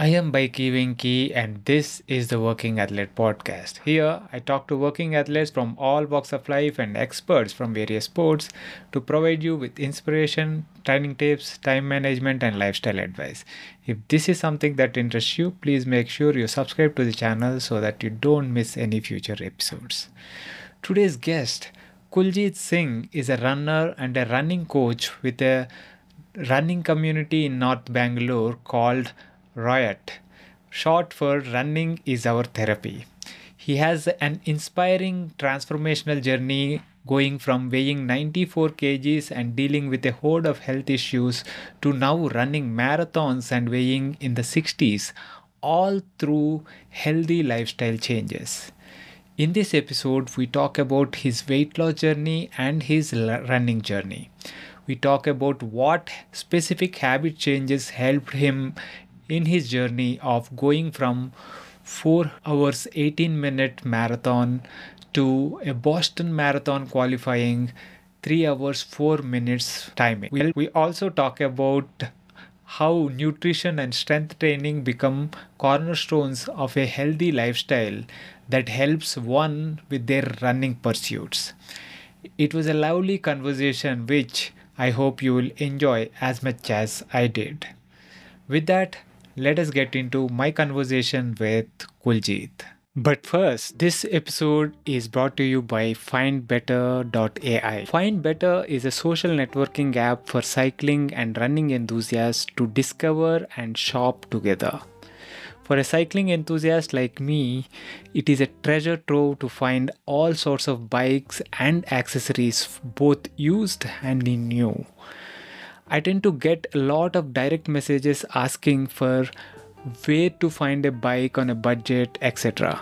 I am Bikey Venky, and this is the Working Athlete Podcast. Here, I talk to working athletes from all walks of life and experts from various sports to provide you with inspiration, training tips, time management, and lifestyle advice. If this is something that interests you, please make sure you subscribe to the channel so that you don't miss any future episodes. Today's guest, Kuljeet Singh, is a runner and a running coach with a running community in North Bangalore called Riot, short for Running is Our Therapy. He has an inspiring transformational journey going from weighing 94 kgs and dealing with a horde of health issues to now running marathons and weighing in the 60s, all through healthy lifestyle changes. In this episode, we talk about his weight loss journey and his running journey. We talk about what specific habit changes helped him in his journey of going from 4 hours 18 minute marathon to a Boston Marathon qualifying 3 hours 4 minutes timing. We, we also talk about how nutrition and strength training become cornerstones of a healthy lifestyle that helps one with their running pursuits. It was a lovely conversation which I hope you will enjoy as much as I did. With that, let us get into my conversation with Kuljeet. But first, this episode is brought to you by FindBetter.ai. FindBetter is a social networking app for cycling and running enthusiasts to discover and shop together. For a cycling enthusiast like me, it is a treasure trove to find all sorts of bikes and accessories, both used and new. I tend to get a lot of direct messages asking for where to find a bike on a budget, etc.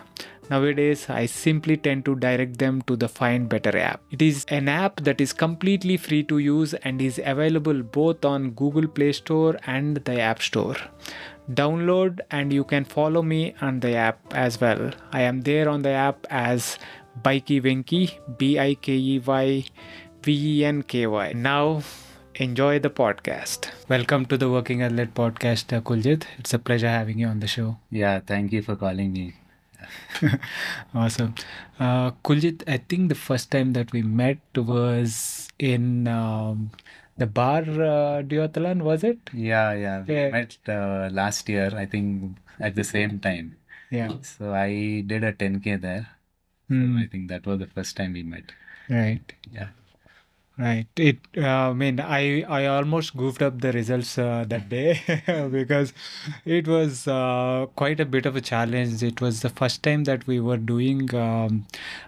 Nowadays, I simply tend to direct them to the Find Better app. It is an app that is completely free to use and is available both on Google Play Store and the App Store. Download and you can follow me on the app as well. I am there on the app as Bikey Venky, B I K E Y V E N K Y. Now, enjoy the podcast. Welcome to the Working Athlete podcast, uh, Kuljeet. It's a pleasure having you on the show. Yeah, thank you for calling me. awesome. Uh, Kuljeet, I think the first time that we met was in um, the bar uh, duathlon, was it? Yeah, yeah. We Yeah. met uh, last year, I think, at the same time. Yeah. So I did a 10K there. Hmm, I think that was the first time we met. right. Yeah. Right. It. Uh, I mean, I I almost goofed up the results uh, that day because it was uh, quite a bit of a challenge. It was the first time that we were doing um,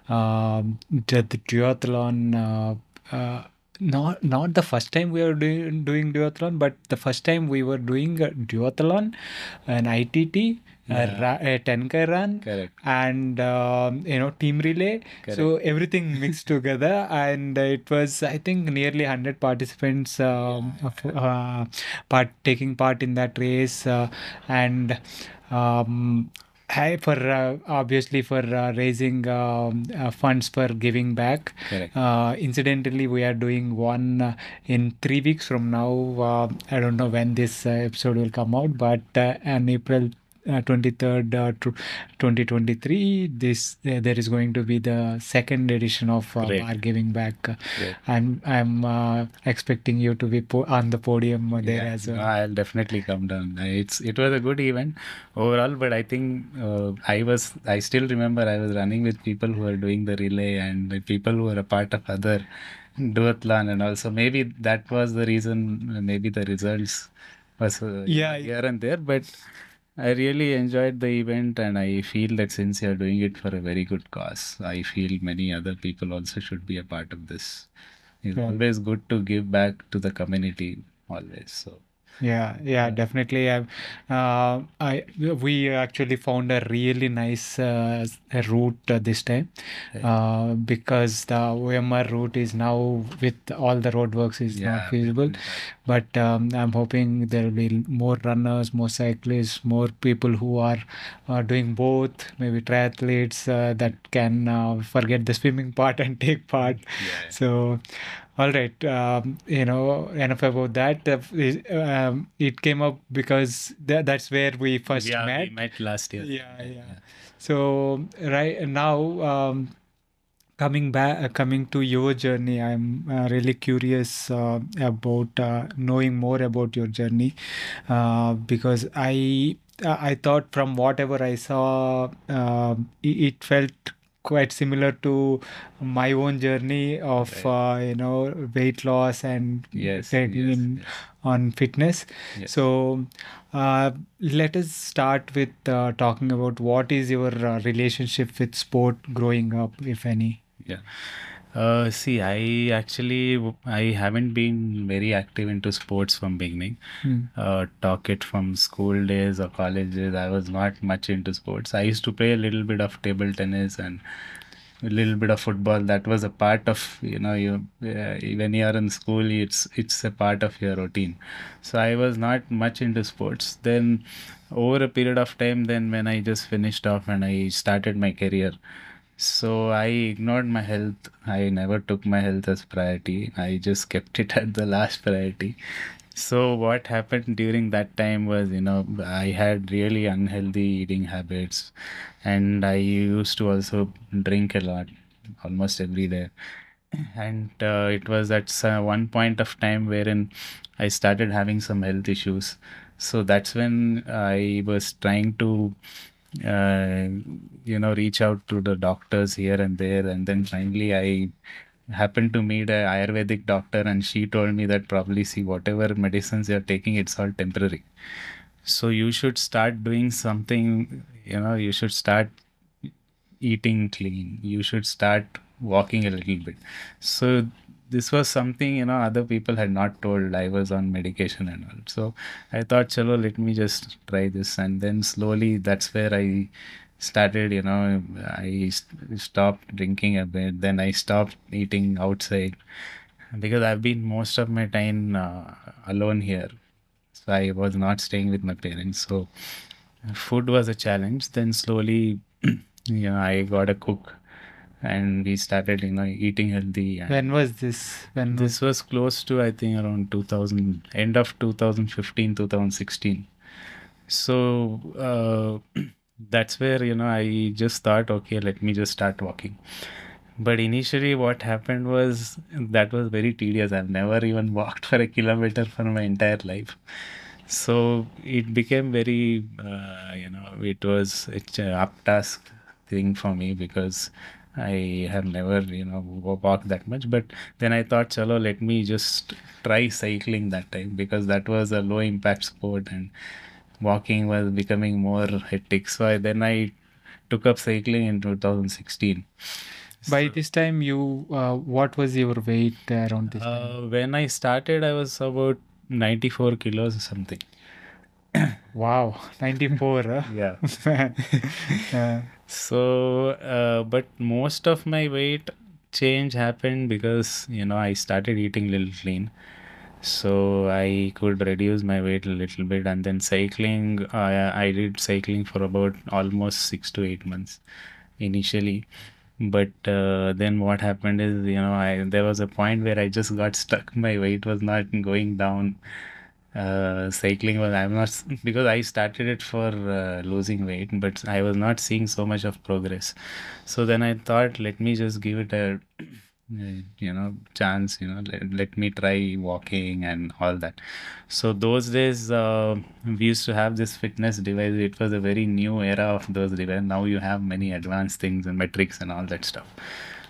um, the, the duathlon. Uh, uh, not not the first time we were doing doing duathlon, but the first time we were doing duathlon, an ITT, a, ra- a 10k run, Correct. and um, you know team relay. So everything mixed together and it was i think nearly 100 participants um, uh, part taking part in that race uh, and um, I, for uh, obviously for uh, raising um, uh, funds for giving back. Correct. uh, incidentally we are doing one uh, in three weeks from now. Uh, i don't know when this uh, episode will come out but uh, on april uh, 23rd uh, to 2023 this uh, there is going to be the second edition of uh, giving back. Uh, i'm i'm uh, expecting you to be po- on the podium there Yeah, as well. I'll definitely come down. Uh, It's it was a good event overall, but I think uh, I was I still remember I was running with people who are doing the relay and the people who are a part of other duathlon and also maybe that was the reason maybe the results was Yeah, here and there, but I really enjoyed the event and I feel that since you're doing it for a very good cause, I feel many other people also should be a part of this. It's Yeah. always good to give back to the community always. So Yeah, yeah, definitely. I, uh, I we actually found a really nice uh, route this time uh, because the OMR route is now with all the roadworks is Yeah, not feasible. But um, I'm hoping there will be more runners, more cyclists, more people who are uh, doing both, maybe triathletes uh, that can uh, forget the swimming part and take part. Yeah. So, all right. Um, you know, enough about that. Uh, um, it came up because tha- that's where we first Yeah, met. we met last year. Yeah, yeah. So right now, um, coming back, uh, coming to your journey, I'm uh, really curious uh, about uh, knowing more about your journey uh, because I I thought from whatever I saw, um, it felt quite similar to my own journey of uh, you know weight loss and Yes, yes, in yes. on fitness. Yes. So, uh, let us start with uh, talking about what is your uh, relationship with sport growing up, if any. Yeah. Uh, see, I actually w- I haven't been very active into sports from beginning. Hmm. Uh, talk it from school days or college days. I was not much into sports. I used to play a little bit of table tennis and a little bit of football. That was a part of you know you uh, when you are in school, it's it's a part of your routine. So I was not much into sports. Then over a period of time, then when I just finished off and I started my career. So I ignored my health. I never took my health as priority. I just kept it at the last priority. So what happened during that time was, you know, I had really unhealthy eating habits and I used to also drink a lot, almost every day. And uh, it was at some- one point of time wherein I started having some health issues. So that's when I was trying to uh, you know reach out to the doctors here and there. And then finally i happened to meet a ayurvedic doctor and she told me that probably see whatever medicines you're taking it's all temporary. So you should start doing something you know you should start eating clean. You should start walking a little bit. So this was something you know other people had not told. I was on medication and all. So i thought chalo let me just try this. And then slowly that's where i started you know i st- stopped drinking a bit. Then i stopped eating outside because i've been most of my time uh, alone here. So i was not staying with my parents. So food was a challenge. Then slowly you know i got a cook and we started you know eating healthy and When was this? When this was close to i think around 2000 end of 2015 2016 so uh, that's where you know i just thought okay let me just start walking. But initially what happened was that was very tedious. I've never even walked for a kilometer for my entire life. So it became very uh, you know it was it's a up task thing for me because I have never you know walked that much but then I thought chalo let me just try cycling that time because that was a low impact sport and walking was becoming more hectic. So I, then I took up cycling in 2016 by this time you uh, what was your weight around this time? uh, when I started I was about 94 kilos or something Wow, 94. huh? yeah Uh, So, uh, but most of my weight change happened because, you know, I started eating little clean. So I could reduce my weight a little bit. And then cycling, I, I did cycling for about almost six to eight months initially. But uh, then what happened is, you know, I there was a point where I just got stuck. My weight was not going down uh, cycling was I'm not because I started it for uh, losing weight, but I was not seeing so much of progress. So then I thought, let me just give it a uh, you know chance. You know, let, let me try walking and all that. So those days uh, we used to have this fitness device. It was a very new era of those devices. Now you have many advanced things and metrics and all that stuff.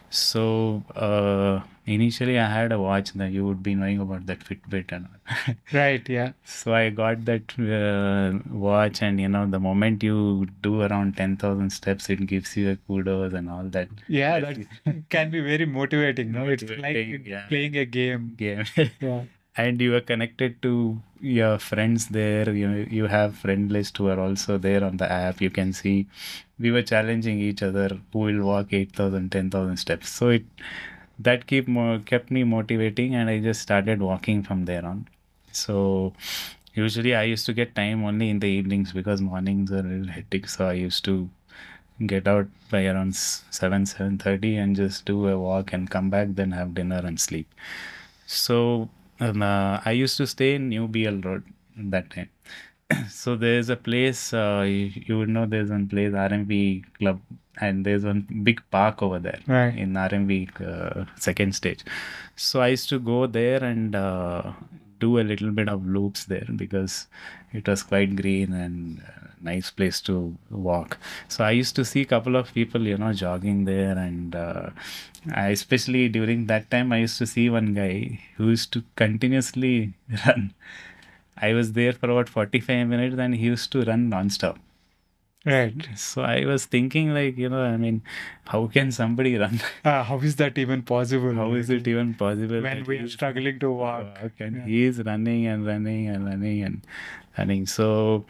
So uh, initially, I had a watch that you would be knowing about that Fitbit and all. right, yeah. So I got that uh, watch, and you know, the moment you do around 10,000 steps, it gives you a kudos and all that Yeah, that can be very motivating, no? It's like yeah. playing a game. game. Yeah. and you are connected to your friends there. You you have friend list who are also there on the app. You can see we were challenging each other who will walk 8,000, 10,000 steps. So it that keep kept me motivating, and I just started walking from there on. So usually I used to get time only in the evenings because mornings are a little hectic. So I used to get out by around 7 7.30 and just do a walk and come back then have dinner and sleep So um, uh, I used to stay in New BEL Road that time. so there's a place uh, you, you would know there's one place RMV Club and there's one big park over there Right. in RMV uh, second stage. So I used to go there and uh, do a little bit of loops there because it was quite green and uh, nice place to walk. So I used to see a couple of people, you know, jogging there, and uh, I, especially during that time, I used to see one guy who used to continuously run. I was there for about 45 minutes and he used to run non-stop. Right. So I was thinking, like, you know, I mean, how can somebody run? Uh, how is that even possible? How is it even possible? when we are struggling to walk? walk and Yeah. he is running and running and running and running. So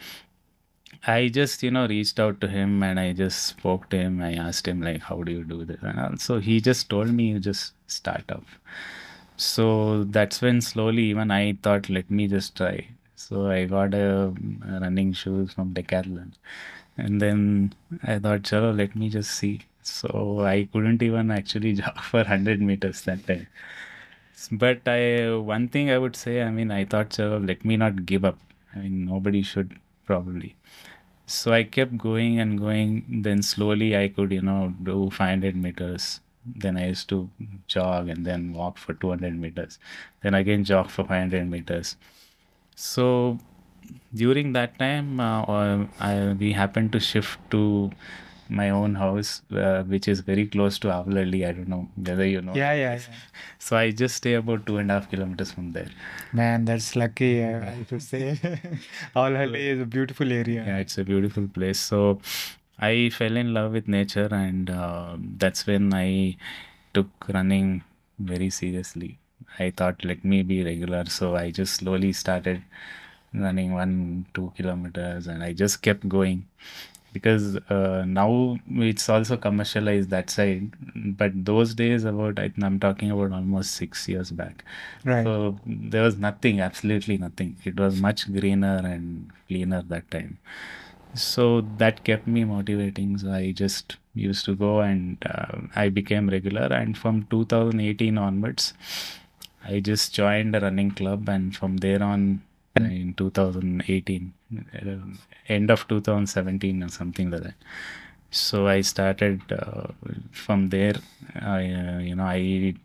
I just, you know, reached out to him and I just spoke to him. I asked him, like, how do you do this? And also, he just told me, you just start up. So that's when slowly, even I thought, let me just try. So I got a, a running shoes from Decathlon. And then I thought, chalo, let me just see. So I couldn't even actually jog for 100 meters that time. But I one thing I would say, I mean, I thought, so let me not give up. I mean, nobody should probably. So I kept going and going. Then slowly I could, you know, do 500 meters. Then I used to jog and then walk for 200 meters. Then again jog for 500 meters. So during that time, uh, uh, I, we happened to shift to my own house, uh, which is very close to Avalahalli. I don't know whether you know. Yeah, yeah, yeah. So I just stay about two and a half kilometers from there. Man, that's lucky, uh, I should say. Avalahalli is a beautiful area. Yeah, it's a beautiful place. So I fell in love with nature, and uh, that's when I took running very seriously. I thought, let me be regular. So I just slowly started running one, two kilometers, and I just kept going because uh, now it's also commercialized that side. But those days, about I, I'm talking about almost six years back. Right. So there was nothing, absolutely nothing. It was much greener and cleaner that time. So that kept me motivating. So I just used to go and uh, I became regular. And from 2018 onwards, I just joined a running club. And from there on, in 2018, uh, end of 2017 or something like that. So I started uh, from there. I, uh, you know, I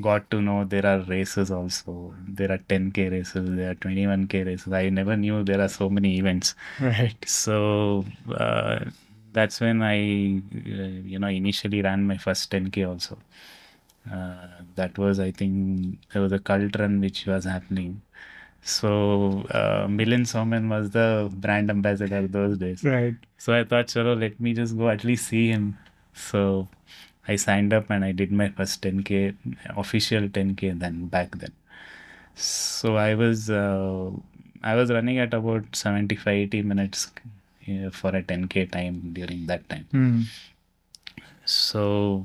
got to know there are races also. There are 10k races, there are 21k races. I never knew there are so many events. Right. So uh, that's when I, uh, you know, initially ran my first 10k also. Uh, that was, I think, there was a cult run which was happening. So uh, Milind Soman was the brand ambassador those days. Right. So I thought, chalo, let me just go at least see him. So I signed up and I did my first 10k, official 10k then back then. So I was uh, I was running at about 75 80 minutes uh, for a 10k time during that time. Hmm. So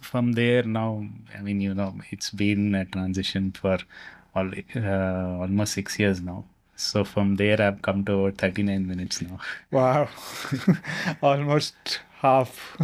from there now, I mean, you know, it's been a transition for all, uh, almost six years now. So from there, I've come to about 39 minutes now. Wow. Almost half.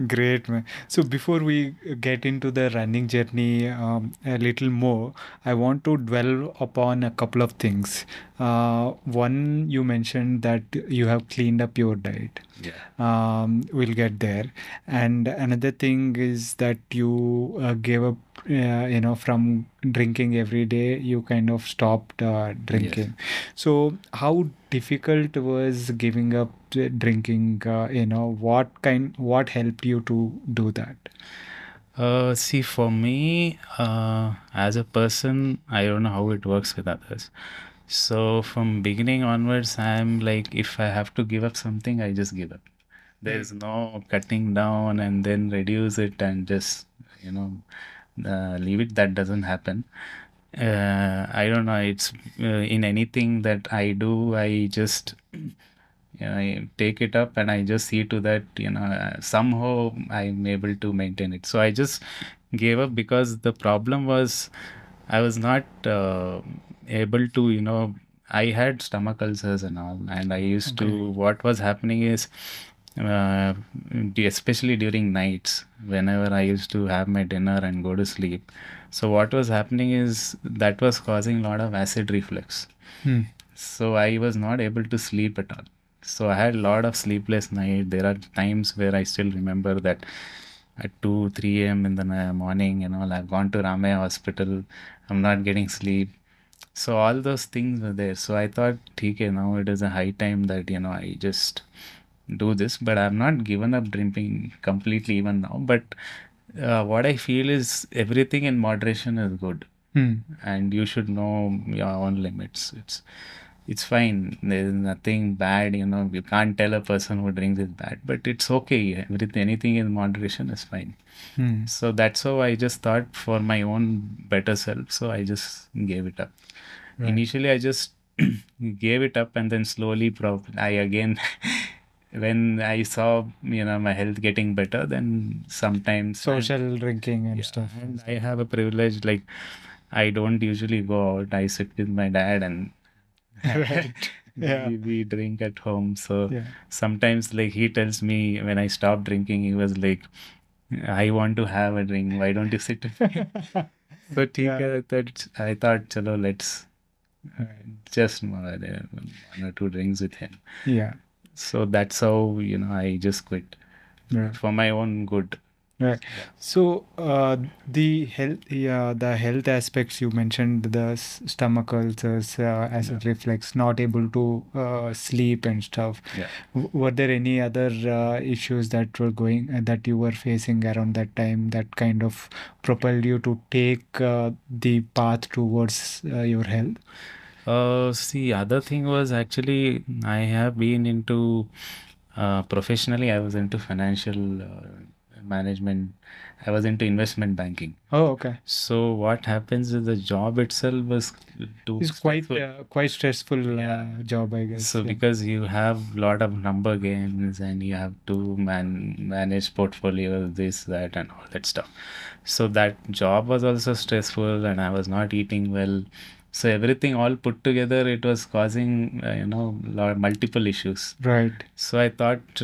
Great, man. So before we get into the running journey um, a little more, I want to dwell upon a couple of things. Uh, one, you mentioned that you have cleaned up your diet. Yeah. Um, we'll get there. And another thing is that you uh, gave up, uh, you know, from drinking every day, you kind of stopped uh, drinking. So, how difficult was giving up uh, drinking? Uh, you know, what kind, what helped you to do that? Uh, see, for me, uh, as a person, I don't know how it works with others. So from beginning onwards, I'm like, if I have to give up something, I just give up. There's no cutting down and then reduce it and just, you know, uh, leave it. That doesn't happen. Uh, I don't know. It's uh, in anything that I do, I just you know, I take it up and I just see to that, you know, somehow I'm able to maintain it. So I just gave up because the problem was I was not uh, able to, you know, I had stomach ulcers and all, and I used to, what was happening is, uh, especially during nights, whenever I used to have my dinner and go to sleep, So what was happening is that was causing a lot of acid reflux. Hmm. So I was not able to sleep at all. So I had a lot of sleepless night. There are times where I still remember that at 2, 3 a.m. in the morning, you know, I've gone to Ramaiah hospital. I'm not getting sleep. So all those things were there. So I thought, okay, now it is a high time that, you know, I just do this. But I've not given up drinking completely even now. But uh, what I feel is everything in moderation is good Hmm. and you should know your own limits. It's it's fine. There's nothing bad, you know. You can't tell a person who drinks is bad, but it's okay. Everything, anything in moderation is fine. Hmm. So that's how I just thought for my own better self. So I just gave it up. Right. Initially, I just gave it up, and then slowly, prob- I again. when I saw, you know, my health getting better, then sometimes Social drinking and yeah, stuff. and I have a privilege like I don't usually go out. I sit with my dad and right. Yeah. we, we, drink at home. So yeah. sometimes like he tells me when i stopped drinking he was like i want to have a drink. Why don't you sit with me? So yeah. that i thought chalo let's just one or two drinks with him. Yeah. So that's how you know i just quit. Yeah. for my own good. Right. So uh, the health, yeah, the health aspects you mentioned, the s- stomach ulcers, uh, acid reflux, not able to uh, sleep and stuff. Yeah. W- Were there any other uh, issues that were going uh, that you were facing around that time that kind of propelled you to take uh, the path towards uh, your health? Uh, see, other thing was actually I have been into uh, professionally. I was into financial uh, management. I was into investment banking. Oh, okay. So what happens is the job itself was too It's quite uh, quite stressful uh, job, I guess. So yeah. because you have lot of number games and you have to man manage portfolios, this, that, and all that stuff. So that job was also stressful, and I was not eating well. So everything all put together, it was causing uh, you know lot multiple issues. Right. So I thought,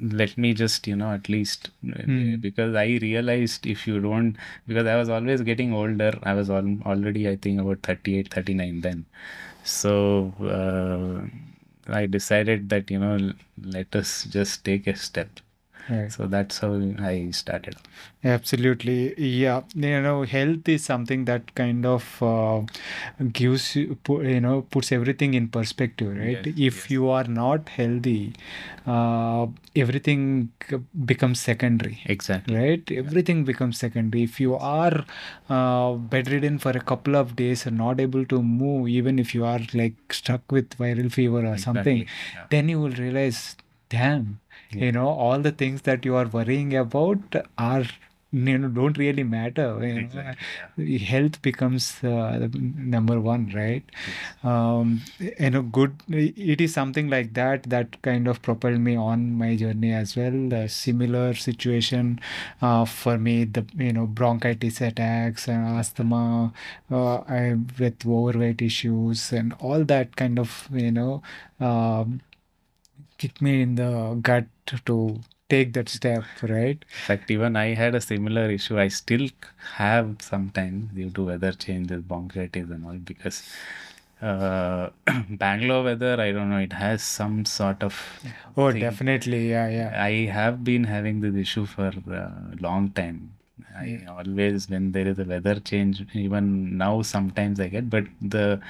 let me just you know at least Hmm. because I realized if you don't because I was always getting older. I was al- already I think about 38, 39 then. So uh, I decided that you know let us just take a step. Right. So that's how I started. Absolutely. Yeah. You know, health is something that kind of uh, gives you, you know, puts everything in perspective, right? Yes, if yes. you are not healthy, uh, everything becomes secondary. Exactly. Right, everything becomes secondary. If you are uh, bedridden for a couple of days and not able to move, even if you are like stuck with viral fever or something, Yeah. then you will realize, damn, Yeah. you know, all the things that you are worrying about are you know don't really matter. Exactly, Health becomes uh, number one, right? Um, you know, good. It is something like that that kind of propelled me on my journey as well. A similar situation uh, for me, the you know bronchitis attacks and asthma, uh, I, with overweight issues and all that kind of you know. Um, kick me in the gut to take that step, right? In fact, even I had a similar issue. I still have sometimes due to weather changes, bronchitis and all because uh, Bangalore weather, I don't know, it has some sort of Oh, thing. definitely. Yeah, yeah. I have been having this issue for a long time. I always, when there is a weather change, even now sometimes I get, but the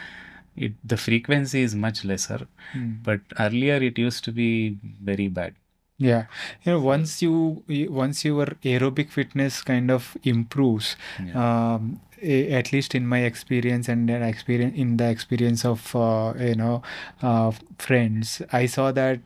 it the frequency is much lesser. Hmm. But earlier it used to be very bad. Yeah, you know, once you you- once your aerobic fitness kind of improves, Yeah. um, a- at least in my experience and experience in the experience of uh, you know uh, friends, I saw that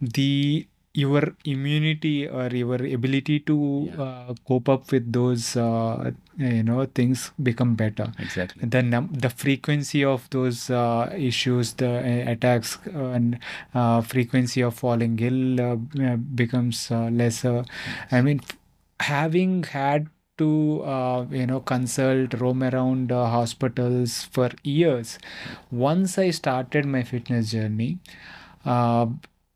the your immunity or your ability to Yeah. uh, cope up with those uh, you know things become better Exactly. the num- the frequency of those uh, issues the uh, attacks uh, and uh, frequency of falling ill uh, uh, becomes uh, lesser i mean f- having had to uh, you know consult roam around uh, hospitals for years once i started my fitness journey uh,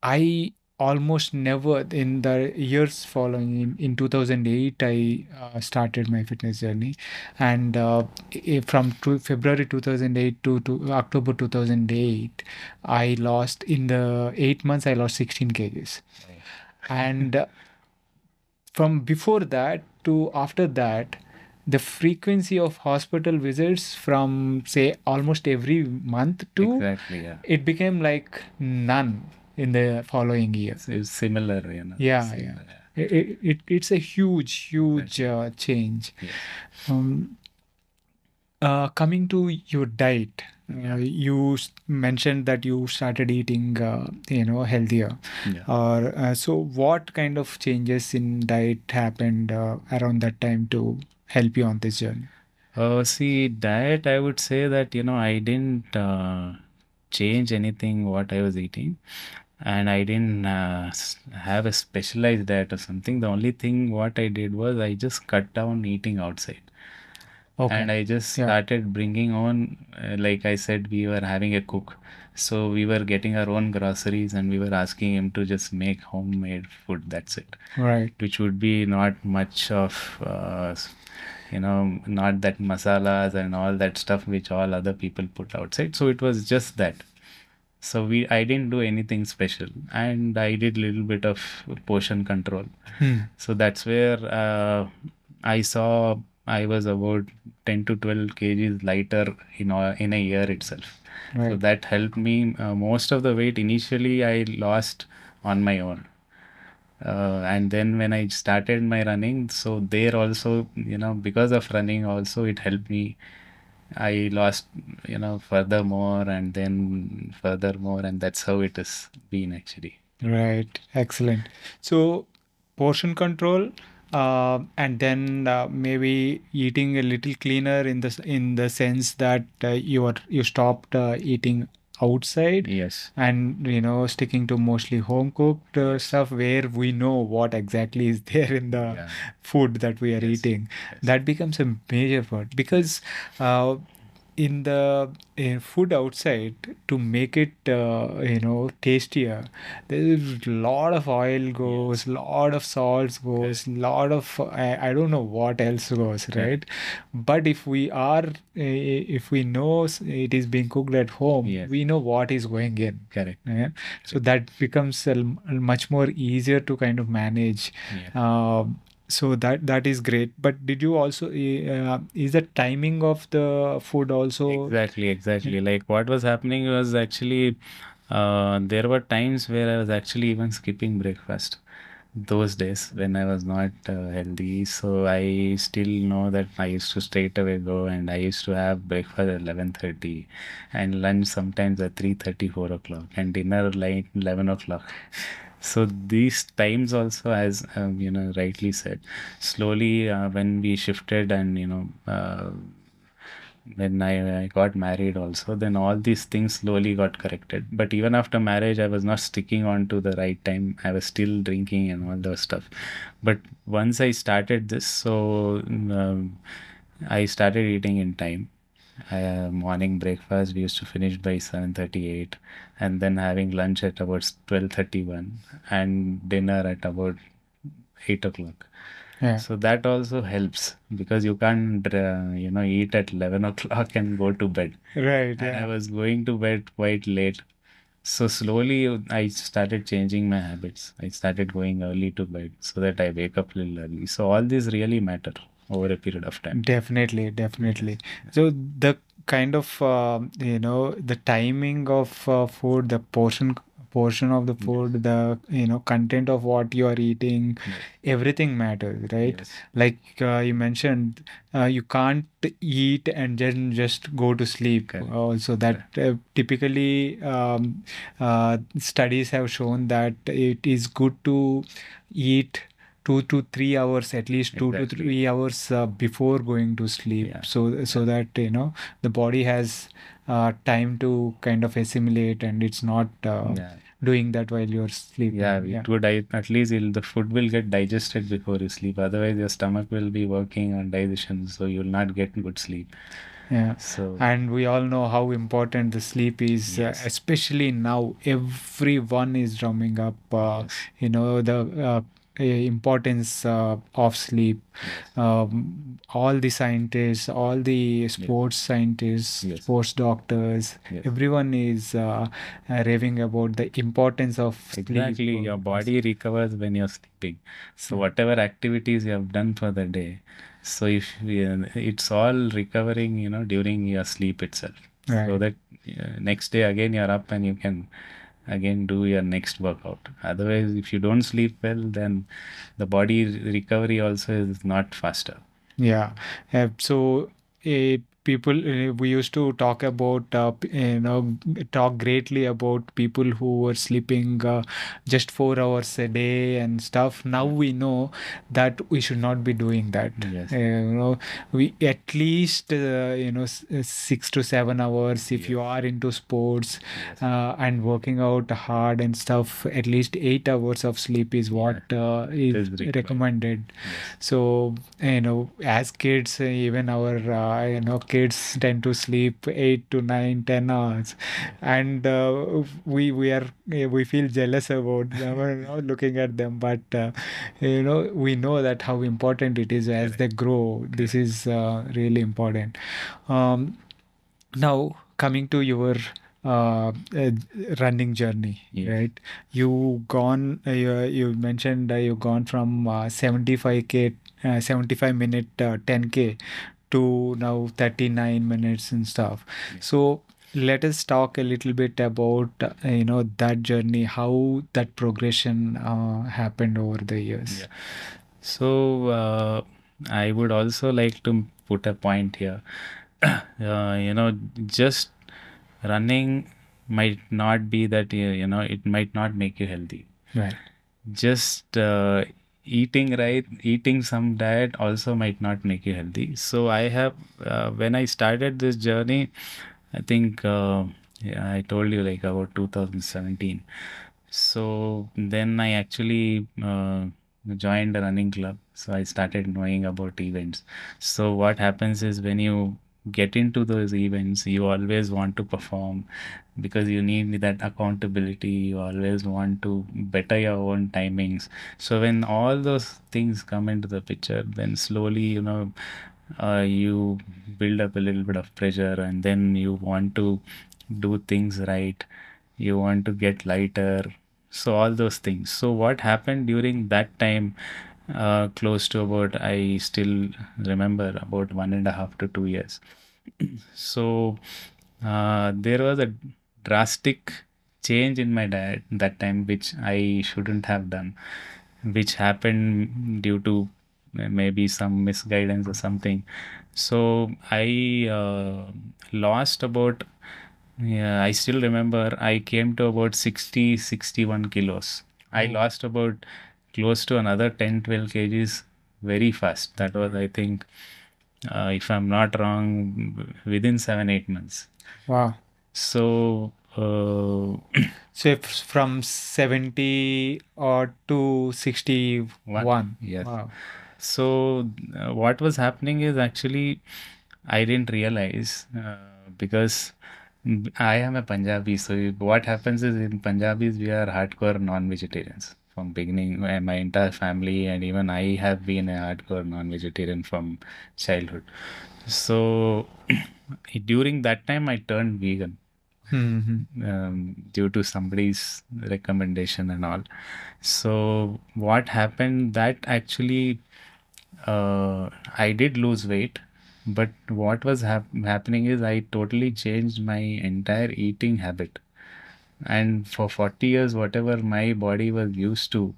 i almost never in the years following in, in 2008 i uh, started my fitness journey. And uh, from two, february 2008 to, to october 2008 i lost in the eight months i lost 16 kgs. And uh, from before that to after that the frequency of hospital visits from say almost every month to Exactly, yeah. it became like none in the following year It's, similar, you know. Yeah, similar, it, it, it, it's a huge huge uh, change. Yes. um, uh, coming to your diet uh, you mentioned that you started eating uh, you know healthier. Yeah. or uh, so what kind of changes in diet happened uh, around that time to help you on this journey? Uh, see, diet, I would say that, you know, I didn't uh, change anything what I was eating, and I didn't uh, have a specialized diet or something. The only thing what I did was I just cut down eating outside. okay And I just Yeah. started bringing on, uh, like I said, we were having a cook. So we were getting our own groceries and we were asking him to just make homemade food. That's it. right Which would be not much of, uh, you know, not that masalas and all that stuff which all other people put outside. So it was just that. So we, I didn't do anything special, and I did little bit of portion control. Hmm. So that's where uh, I saw I was about 10 to 12 kgs lighter in a, in a year itself. So that helped me. Uh, most of the weight initially I lost on my own. Uh, and then when I started my running, so there also, you know, because of running also, it helped me. I lost, you know, furthermore and then furthermore, and that's how it has been actually. Right, excellent. So, portion control, uh, and then uh, maybe eating a little cleaner in the in the sense that uh, you are you stopped uh, eating outside Yes. and you know sticking to mostly home cooked uh, stuff where we know what exactly is there in the Yeah. food that we are Yes. eating. Yes. That becomes a major part because uh, in the in food outside to make it uh, you know tastier there's a lot of oil goes lot of salts goes lot of I, I don't know what else goes right? But if we are uh, if we know it is being cooked at home we know what is going in. Correct. yeah? so that becomes much more easier to kind of manage. Yeah. um, so that that is great but did you also uh, is the timing of the food also Exactly, exactly. Like what was happening was actually uh, there were times where I was actually even skipping breakfast those days when I was not uh, healthy. So I still know that I used to straight away go and I used to have breakfast at 11:30 and lunch sometimes at 3:30, 4 o'clock and dinner like 11 o'clock. So these times also, as um, you know, rightly said, slowly uh, when we shifted and you know. Uh, when I, I got married also then all these things slowly got corrected. But even after marriage i was not sticking on to the right time. I was still drinking and all those stuff. But once i started this so um, i started eating in time uh, morning breakfast we used to finish by 7.38 and then having lunch at about 12.31 and dinner at about 8 o'clock yeah so that also helps because you can't, uh, you know, eat at 11 o'clock and go to bed. right And I was going to bed quite late. So slowly I started changing my habits. I started going early to bed so that I wake up a little early. So all these really matter over a period of time. definitely definitely. So the kind of uh, you know the timing of uh, food the portion portion of the food the you know content of what you are eating everything matters right? Yes. like uh, you mentioned uh, you can't eat and then just go to sleep. Correct. also that uh, typically um, uh, studies have shown that it is good to eat two to three hours at least two to three hours uh, before going to sleep Yeah. so so that you know the body has uh, time to kind of assimilate and it's not uh, Yeah. doing that while you're sleeping Yeah, it would at least the food will get digested before you sleep. Otherwise, your stomach will be working on digestion, so you'll not get good sleep. Yeah. So And we all know how important the sleep is, uh, especially now. Everyone is drumming up, uh, yes, you know, the uh, uh, importance uh, of sleep. Um, all the scientists, all the yes, sports scientists, yes, sports doctors, yes. everyone is uh, uh, raving about the importance of sleep. Exactly, your uh, body recovers when you're sleeping. So Mm. whatever activities you have done for the day, so if it's all recovering, you know, during your sleep itself, so that uh, next day again you're up and you can again do your next workout. Otherwise, if you don't sleep well, then the body recovery also is not faster. Yeah. Uh, so uh, people, uh, we used to talk about, uh, you know, talk greatly about people who were sleeping uh, just four hours a day and stuff. Now we know that we should not be doing that. Yes, Uh, you know, we at least, uh, you know, uh, six to seven hours if you are into sports yes, uh, and working out hard and stuff. At least eight hours of sleep is what uh, is recommended. Yes, So, you know, as kids, even our, uh, you know, kids tend to sleep eight to nine, ten hours, and uh, we we are eh, we feel jealous about them, you know, looking at them. But uh, you know, we know that how important it is as they grow. This is uh, really important. Um, now, coming to your uh, uh, running journey, Yes, right? You gone, uh, you, you mentioned uh, you gone from uh, 75k, uh, 75 minute uh, 10k to now 39 minutes and stuff. So let us talk a little bit about uh, you know that journey, how that progression uh, happened over the years. yeah. So uh, I would also like to put a point here. uh, you know, just running might not be that you you know it might not make you healthy. Right. Just uh, eating right, eating some diet also might not make you healthy. So I have uh, when I started this journey, I think uh, yeah, I told you like about 2017. So then I actually uh, joined a running club. So I started knowing about events. So what happens is when you get into those events, you always want to perform because you need that accountability. You always want to better your own timings. So when all those things come into the picture, then slowly, you know, uh, you build up a little bit of pressure and then you want to do things right you want to get lighter so all those things so what happened during that time uh, close to about i still remember about one and a half to two years so uh, there was a drastic change in my diet that time which i shouldn't have done which happened due to uh, maybe some misguidance or something so i uh, lost about yeah, I still remember I came to about 60, 61 kilos. I Oh. lost about close to another 10, 12 kgs very fast. That was, I think, uh, if I'm not wrong, within seven, eight months. Wow. So, uh, So from 70 or to one, 61. yes. Wow. So, uh, what was happening is actually I didn't realize uh, because I am a Punjabi. So, what happens is in Punjabis, we are hardcore non vegetarians from beginning. My my entire family and even I have been a hardcore non vegetarian from childhood. So, during that time, I turned vegan Mm-hmm. um, due to somebody's recommendation and all. So what happened that actually uh, I did lose weight, but what was hap- happening is I totally changed my entire eating habit. And for 40 years, whatever my body was used to,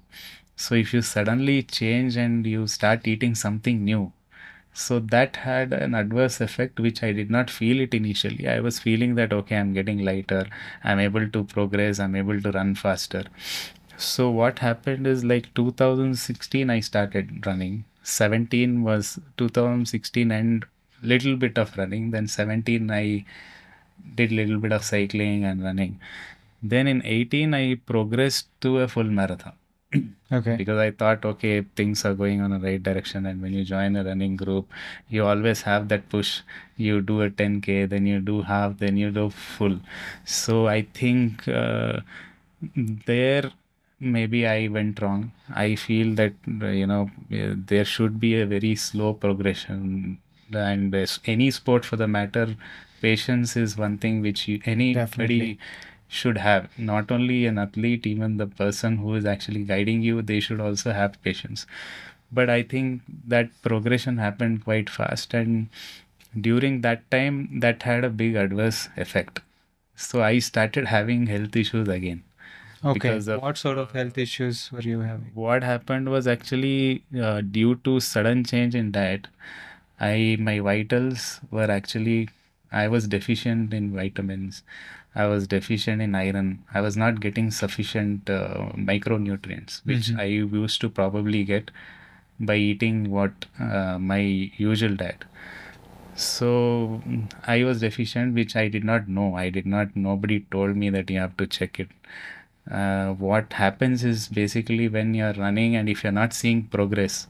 so if you suddenly change and you start eating something new, so that had an adverse effect which I did not feel it initially. I was feeling that okay, I'm getting lighter, I'm able to progress, I'm able to run faster. So what happened is like 2016 I started running. 17 was 2016 and little bit of running. Then 17 I did little bit of cycling and running. Then in 18 I progressed to a full marathon. Okay. because I thought, okay, things are going on the right direction. And when you join a running group, you always have that push. You do a 10K, then you do half, then you do full. So I think uh, there maybe I went wrong. I feel that, you know, uh, there should be a very slow progression. And uh, any sport for the matter, patience is one thing which you, anybody Definitely. Should have not only an athlete even the person who is actually guiding you they should also have patience but i think that progression happened quite fast and during that time that had a big adverse effect so i started having health issues again Okay. of What sort of health issues were you having? what happened was actually uh, due to sudden change in diet i my vitals were actually i was deficient in vitamins i was deficient in iron. I was not getting sufficient uh, micronutrients which Mhm. i used to probably get by eating what uh, my usual diet. So i was deficient which i did not know. I did not nobody told me that you have to check it. Uh, what happens is basically when you're running and if you're not seeing progress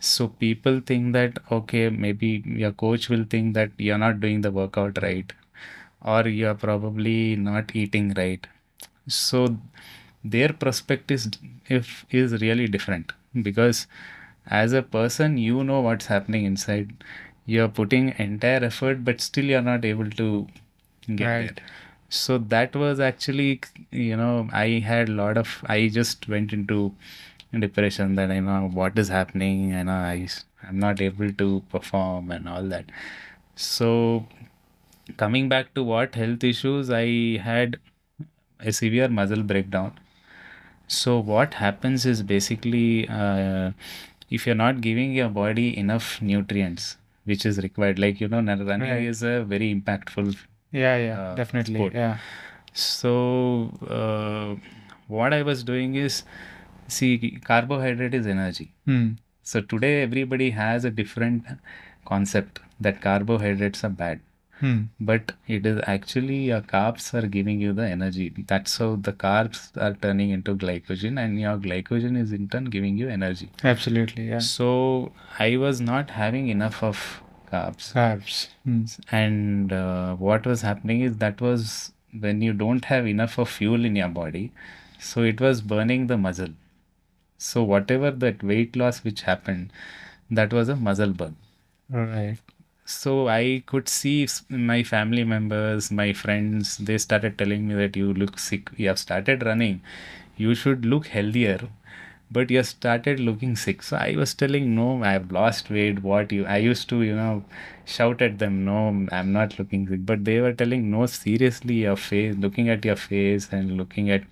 so people think that okay maybe your coach will think that you're not doing the workout right or you're probably not eating right. So their perspective is if is really different. Because as a person you know what's happening inside. You're putting entire effort but still you're not able to get Right. there. So that was actually you know i had a lot of i just went into depression that i know what is happening? And i i'm not able to perform and all that. So coming back to what health issues i had a severe muscle breakdown so what happens is basically uh, if you're not giving your body enough nutrients which is required like you know running Right. is a very impactful Yeah, yeah, uh, definitely. sport. Yeah. so uh, what I was doing is see carbohydrate is energy. Hmm. So today everybody has a different concept that carbohydrates are bad. Hmm. But it is actually your carbs are giving you the energy. That's how the carbs are turning into glycogen, and your glycogen is in turn giving you energy. Absolutely. Yeah. So I was not having enough of carbs. Carbs. Hmm. And uh, what was happening is that was when you don't have enough of fuel in your body, so it was burning the muscle. So whatever that weight loss which happened, that was a muscle burn. All right. So I could see my family members, my friends, they started telling me that you look sick. You have started running. You should look healthier. But you started looking sick. So I was telling, no, I have lost weight. What you, I used to, you know, shout at them, no, I'm not looking sick. But they were telling, no, seriously, your face, looking at your face and looking at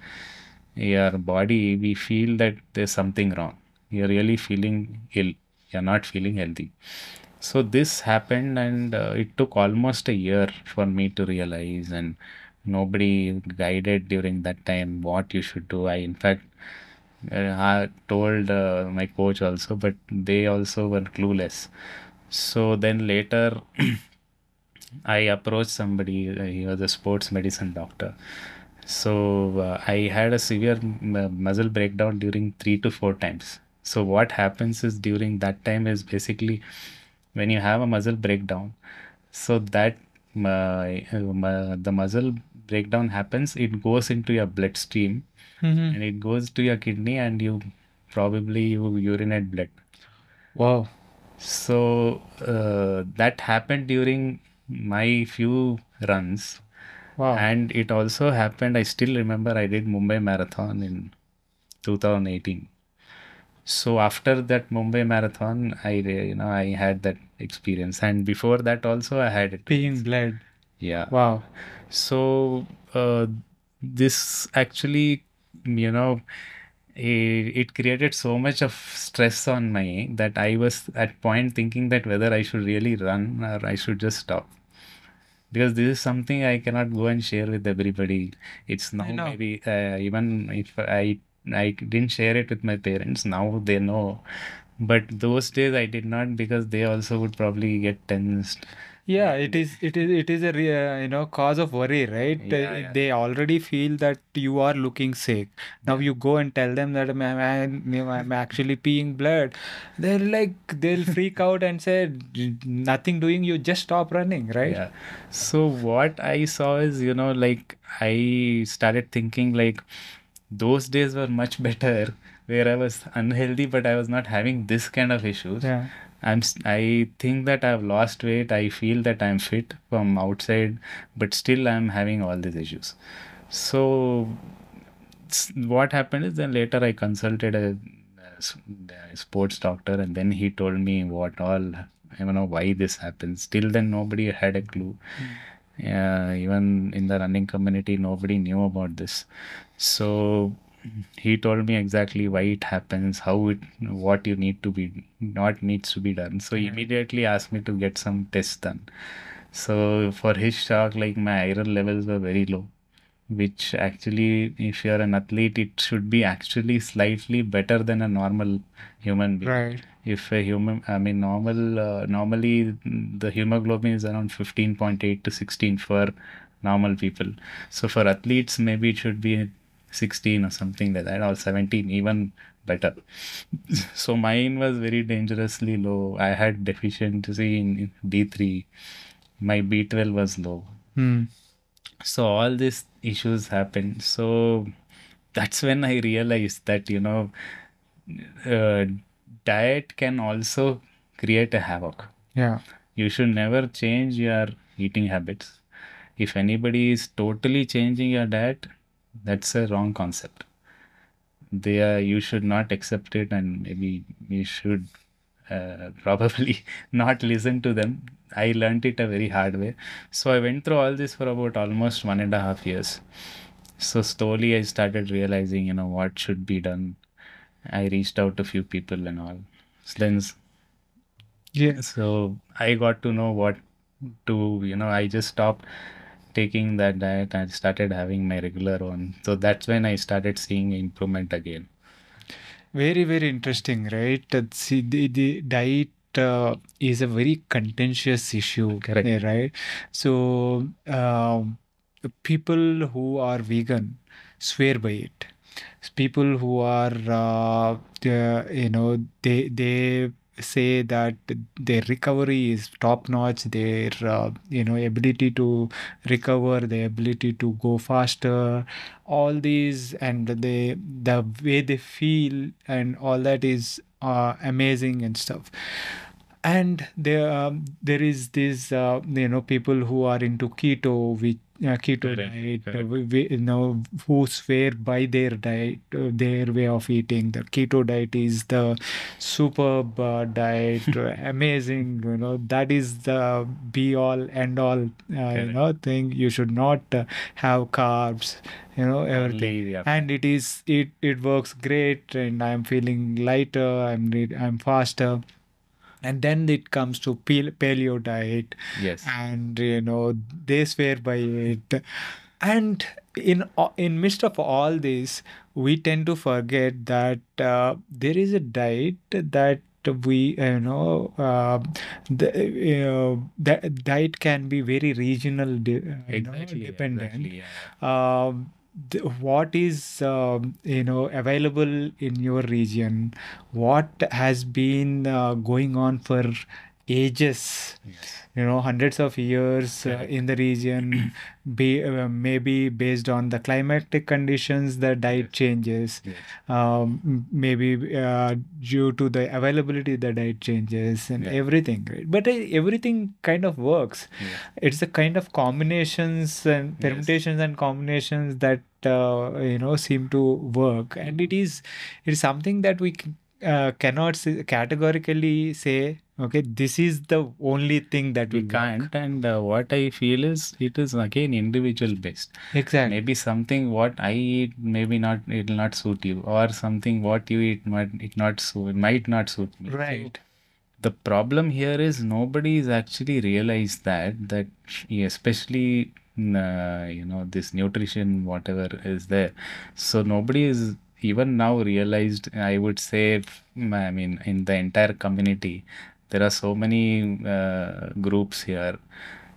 your body, we feel that there's something wrong. You're really feeling ill. You're not feeling healthy. So this happened, and uh, it took almost a year for me to realize, and nobody guided during that time what you should do. I, in fact, uh, I told uh, my coach also, but they also were clueless. So then later, I approached somebody. uh, He was a sports medicine doctor. So uh, I had a severe muscle breakdown during three to four times. So what happens is during that time is basically when you have a muscle breakdown. So that uh, uh, the muscle breakdown happens, it goes into your bloodstream Mhm. and it goes to your kidney and you probably you urinate blood. Wow. So uh, that happened during my few runs. Wow. And it also happened, I still remember I did Mumbai Marathon in 2018. So after that Mumbai Marathon, I you know I had that experience, and before that also I had it. Being bled. Yeah. Wow. So uh, this actually, you know, it, it created so much of stress on me that I was at point thinking that whether I should really run or I should just stop. Because this is something I cannot go and share with everybody. It's now know. maybe uh, even if I I didn't share it with my parents, now they know. But those days I did not because they also would probably get tensed Yeah, it is. It is. It is a uh, you know cause of worry, right? Yeah, yeah. They already feel that you are looking sick. Now you go and tell them that "Man, I'm, I'm actually peeing blood. They're like they'll freak out and say nothing doing. You just stop running, right? Yeah. So what I saw is, you know, like I started thinking like those days were much better where I was unhealthy, but I was not having this kind of issues. Yeah. I'm I think that I've lost weight. I feel that I'm fit from outside, but still I'm having all these issues. So what happened is then later I consulted a sports doctor, and then he told me what all I don't know why this happens. Till then, nobody had a clue. Hmm. Yeah, even in the running community, nobody knew about this. So he told me exactly why it happens, how it, what you need to be, not needs to be done. So he immediately asked me to get some tests done. So for his shock, like my iron levels were very low, which actually, if you're an athlete, it should be actually slightly better than a normal human being. Right. If a human, I mean, normal, uh, normally the hemoglobin is around 15.8 to 16 for normal people. So for athletes, maybe it should be 16 or something like that, or 17, even better. So mine was very dangerously low. I had deficiency in in D3. My B12 was low. Hmm. So all these issues happened. So that's when I realized that, you know, uh, diet can also create a havoc. Yeah. You should never change your eating habits. If anybody is totally changing your diet, that's a wrong concept. They are, you should not accept it, and maybe you should uh, probably not listen to them. I learned it a very hard way. So I went through all this for about almost one and a half years. So slowly I started realizing, you know, what should be done. I reached out to few people and all. Then Yes. so I got to know what to, you know, I just stopped taking that diet i started having my regular one. So that's when I started seeing improvement again. Very, very interesting, right? See, the, the diet uh, is a very contentious issue, Correct. eh, right? So, um, people who are vegan swear by it. People who are, uh, you know, they they say that their recovery is top notch. Their, uh, you know, ability to recover, their ability to go faster, all these and they the way they feel and all that is uh, amazing and stuff and there um, there is this uh, you know people who are into keto which uh, keto diet uh, we, we- you know who swear by their diet uh, their way of eating. The keto diet is the superb uh, diet uh, amazing you know that is the be all end all uh, you know thing. You should not uh, have carbs you know everything yeah. and it is it it works great and i'm feeling lighter i'm i'm faster and then it comes to paleo diet Yes. and you know they swear by it and in in midst of all this we tend to forget that uh, there is a diet that we you know uh, the you know, that diet can be very regional de- you know, Exactly. dependent Exactly. Yeah. um, th- what is um, you know available in your region what has been uh, going on for ages Yes. You know hundreds of years uh, in the region be uh, maybe based on the climatic conditions the diet Yes. changes Yes. um, maybe uh, due to the availability the diet changes and Yeah. everything right but uh, everything kind of works Yeah. it's a kind of combinations and Yes. permutations and combinations that uh, you know seem to work and it is it is something that we uh, cannot say, categorically say okay this is the only thing that We work can't. And uh, what I feel is it is again individual based. exactly Maybe something what I eat, maybe not it will not suit you, or something what you eat might it not suit it might not suit me. So right the problem here is nobody is actually realized that that especially uh, you know this nutrition whatever is there. So nobody is even now realized. I would say, i mean, in the entire community there are so many uh, groups here.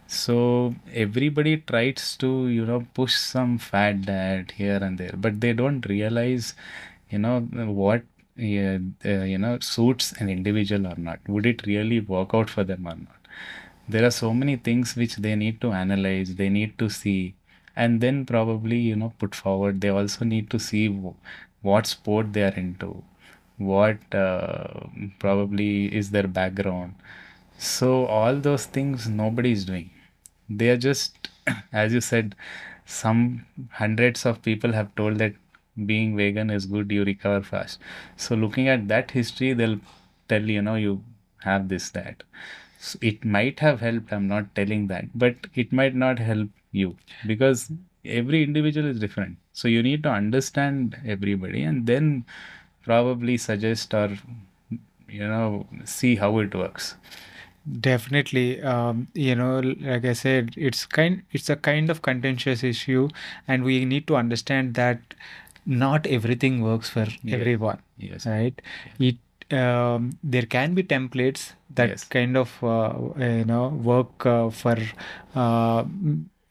So everybody tries to you know push some fat diet here and there but they don't realize you know what uh, you know suits an individual or not. Would it really work out for them or not? There are so many things which they need to analyze they need to see and then probably you know put forward. They also need to see what sport they are into what uh, probably is their background. So all those things nobody is doing. They are just as you said some hundreds of people have told that being vegan is good you recover fast. So looking at that history they'll tell you know you have this that. So it might have helped i'm not telling that but it might not help you because every individual is different so you need to understand everybody and then probably suggest or you know see how it works Definitely, um, you know, like I said, it's kind, it's a kind of contentious issue, and we need to understand that not everything works for Yeah. everyone, yes right? It um, there can be templates that Yes. kind of uh, you know work uh, for uh,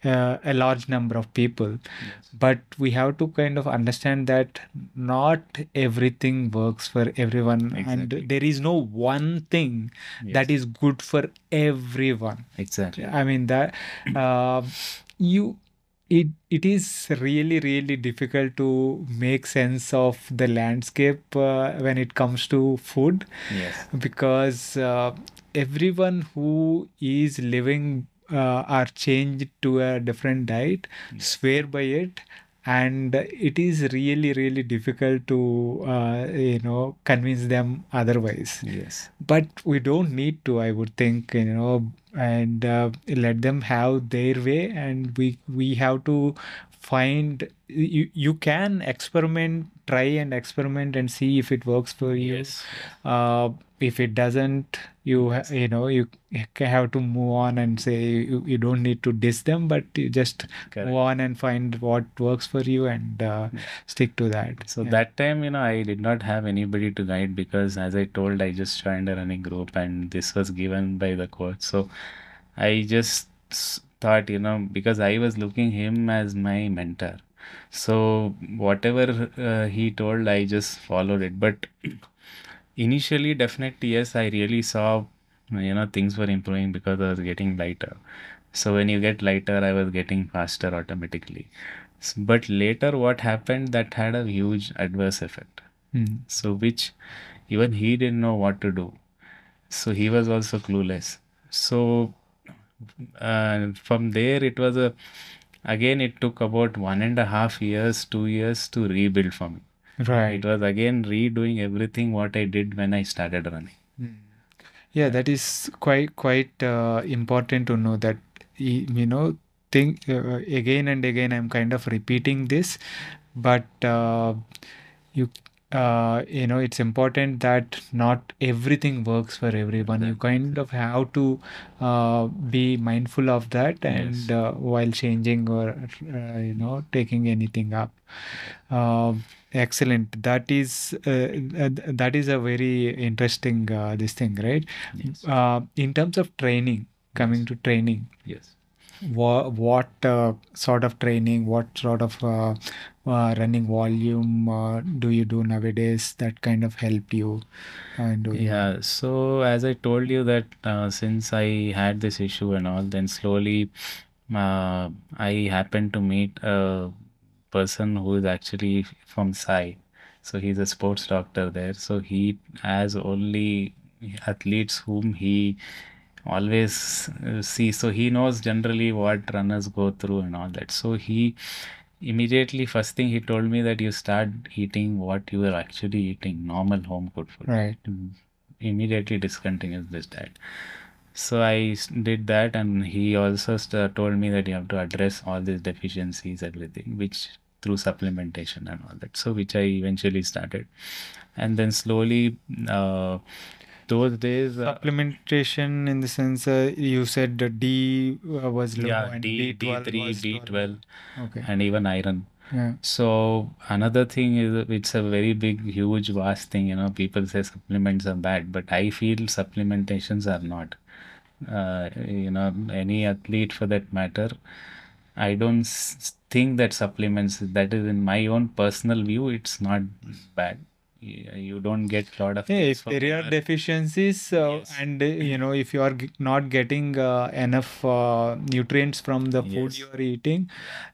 uh, a large number of people, yes. But we have to kind of understand that not everything works for everyone, and there is no one thing that Yes. is good for everyone. Exactly. I mean that uh, you it it is really really difficult to make sense of the landscape uh, when it comes to food. Yes. Because uh, everyone who is living are changed to a different diet swear by it and it is really really difficult to uh, you know convince them otherwise. Yes. But we don't need to i would think you know and uh, let them have their way and we we have to find you you can experiment try and experiment and see if it works for you. Yes. Uh, if it doesn't you you know you have to move on and say you, you don't need to diss them but you just Correct. move on and find what works for you and uh, stick to that So Yeah. that time, you know, I did not have anybody to guide because, as I told, I just joined a running group and this was given by the coach. So I just thought, you know, because I was looking him as my mentor. So whatever uh, he told, I just followed it. But initially, definitely, yes, I really saw, you know, things were improving because I was getting lighter. So when you get lighter, I was getting faster automatically. But later, what happened that had a huge adverse effect. Hmm. So which even he didn't know what to do. So he was also clueless. So uh, from there, it was a again. It took about one and a half years, two years to rebuild for me. Right It was again redoing everything what I did when I started running. Mm. Yeah, that is quite quite uh, important to know that you know think uh, again and again I'm kind of repeating this, but uh, you uh, you know it's important that not everything works for everyone. You kind of have to uh, be mindful of that Yes. and uh, while changing or uh, you know taking anything up. Um excellent. That is uh, uh, that is a very interesting uh, this thing, right? Yes. Uh, in terms of training, coming Yes. to training, Yes. What what uh, sort of training, what sort of uh, uh, running volume do you do nowadays that kind of helped you? Yeah, so as I told you that since I had this issue and all, then slowly I happened to meet a person who is actually from Sai. So he's a sports doctor there. So he has only athletes whom he always see. So he knows generally what runners go through and all that. So he immediately, first thing he told me that you start eating what you are actually eating, normal home cooked food Right. mm, immediately discontinues this diet. So i did that, and he also st- told me that you have to address all these deficiencies, everything, which through supplementation and all that. So which I eventually started, and then slowly, uh, those days, uh, Supplementation in the sense uh, you said the D uh, was low yeah, and D, D12 D3, was normal. B12, Okay. and even iron. Yeah. So another thing is it's a very big, huge, vast thing. You know, people say supplements are bad, but I feel supplementations are not. Uh, you know, any athlete for that matter, I don't s- think that supplements. That is in my own personal view, it's not bad. You don't get a lot of Yeah, if there are deficiencies uh, yes, and uh, you know if you are g- not getting uh, enough uh, nutrients from the food you are eating,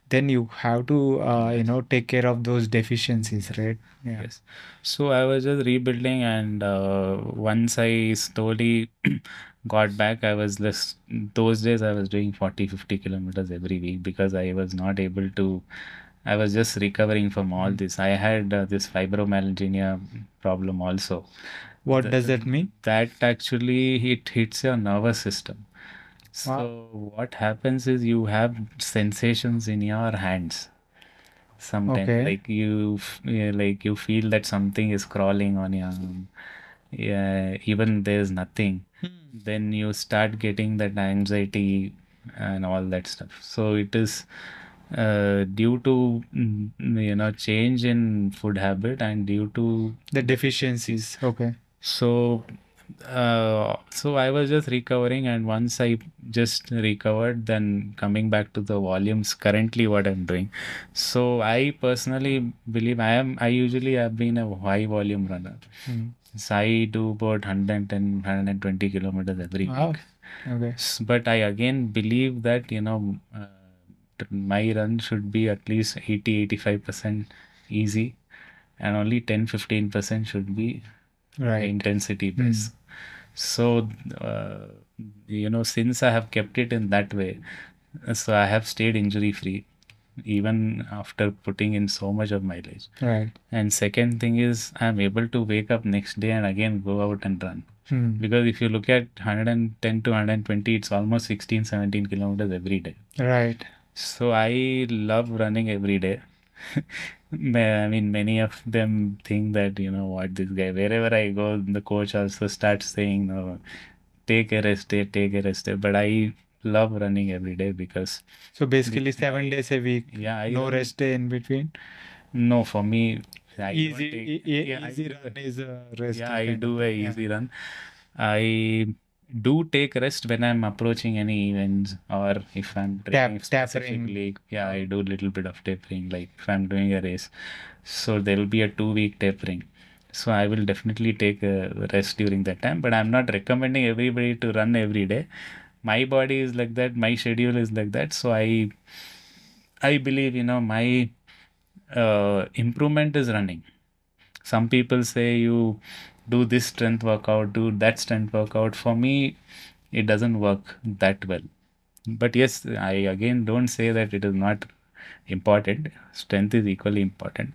then you have to uh, you know take care of those deficiencies, right? Yeah. yes. So I was just rebuilding, and uh, once I slowly got back, I was less. Those days I was doing 40, 50 kilometers every week because I was not able to. I was just recovering from all Mm. this. I had uh, this fibromyalgia problem also. What does that mean? that actually it hits your nervous system. Wow. So what happens is you have sensations in your hands sometimes Okay. like you yeah, like you feel that something is crawling on your yeah even there's nothing Hmm. then you start getting that anxiety and all that stuff so it is uh, due to mm, you know change in food habit and due to The deficiencies. Okay. so uh, so I was just recovering, and once I just recovered, then coming back to the volumes, currently what I'm doing. So I personally believe I am, I usually have been a high volume runner. Hmm. So I do about 110, 120 kilometers every Wow. week. Okay. But I again believe that, you know, uh, my run should be at least 80, 85% easy, and only 10, 15% should be Right. intensity based. So, uh, you know, since I have kept it in that way, so I have stayed injury free even after putting in so much of mileage. Right. And second thing is, I'm able to wake up next day and again go out and run. Hmm. Because if you look at 110 to 120, it's almost 16, 17 kilometers every day. Right. So I love running every day. I mean, many of them think that, you know, what this guy, wherever I go, the coach also starts saying, no, take a rest day, take a rest day. But I love running every day because, So basically seven days a week, yeah, I no rest day in between. no, for me, I Easy, take, e- yeah, easy do, run is a rest yeah, I do a. Yeah. easy run. I do take rest when I'm approaching any events or if I'm Tap, training tapering. Yeah, I do little bit of tapering, like if I'm doing a race. So there will be a two week tapering. So I will definitely take a rest during that time, but I'm not recommending everybody to run every day. My body is like that, my schedule is like that. So I I believe, you know, my uh, improvement is running. Some people say you do this strength workout, do that strength workout. For me, it doesn't work that well. But yes, I again don't say that it is not important. Strength is equally important.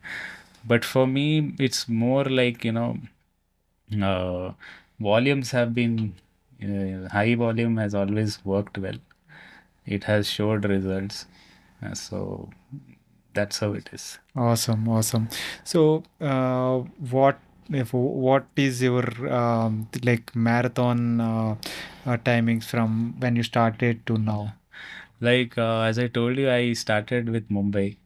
But for me, it's more like, you know, uh, volumes have been, uh, high volume has always worked well. It has showed results. Uh, so that's how it is. Awesome, awesome. So, uh, what if what is your um, like marathon uh, uh, timings from when you started to now? Like uh, as I told you, I started with Mumbai.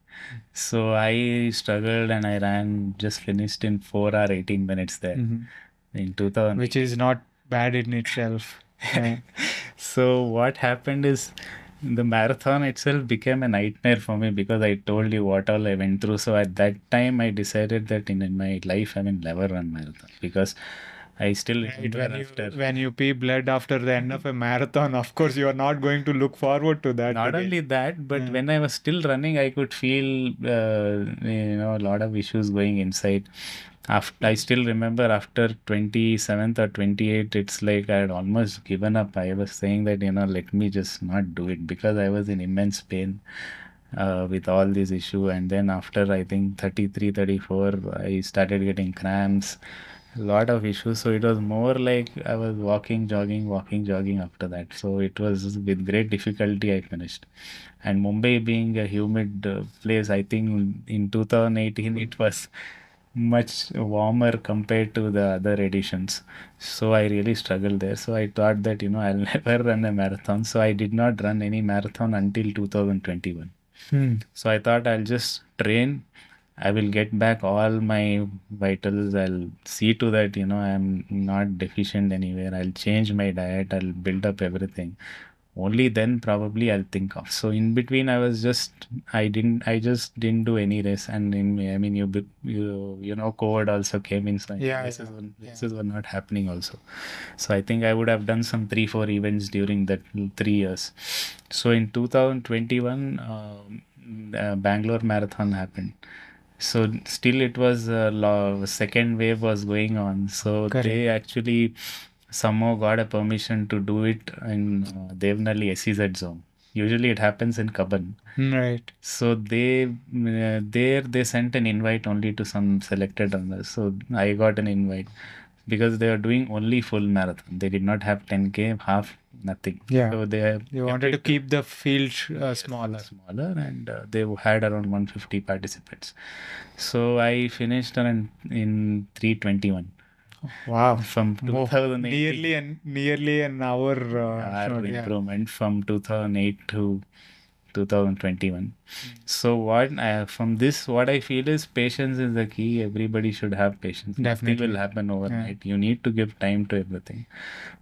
So I struggled and I ran, just finished in 4 hour 18 minutes there Mhm. in Which is not bad in itself. Yeah. So what happened is the marathon itself became a nightmare for me because I told you what all I went through. So at that time, I decided that in, in my life I will never run marathon because I still Right, when you after. when you pee blood after the end of a marathon, of course you are not going to look forward to that Not only that, but Yeah. when I was still running, I could feel uh, you know a lot of issues going inside. After I still remember after 27th or 28th, it's like I had almost given up. I was saying that you know let me just not do it because I was in immense pain uh, with all these issue. And then after I think 33, 34, I started getting cramps, a lot of issues. So it was more like I was walking, jogging, walking, jogging after that. So it was with great difficulty I finished. And Mumbai being a humid uh, place, I think in 2018 it was much warmer compared to the other editions. So I really struggled there. So I thought that, you know, I'll never run a marathon. So I did not run any marathon until 2021. Hmm. So I thought I'll just train. I will get back all my vitals. I'll see to that, you know, I'm not deficient anywhere. I'll change my diet. I'll build up everything. Only then probably I'll think of. So in between, I was just, I didn't, I just didn't do any race. And in, I mean, you, you, you know, COVID also came in. So Yeah, races, were, yeah. races were not happening also. So I think I would have done some three, four events during that three years. So in 2021, um, uh, Bangalore Marathon happened. So still it was uh, second wave was going on. So Correct. they actually somehow got a permission to do it in uh, Devanahalli SEZ zone. Usually it happens in Cubbon. Right. So they uh, there they sent an invite only to some selected runners. So I got an invite because they are doing only full marathon. They did not have 10k, half, nothing. Yeah. So they You wanted to keep the field uh, smaller. smaller and uh, they had around 150 participants. So I finished around in 321 Wow. from Mo- 2008 Nearly an nearly an hour. Uh, yeah. improvement from 2008 to 2021 hmm. so what I, from this what i feel is patience is the key. Everybody should have patience. Definitely. nothing will happen overnight. You need to give time to everything.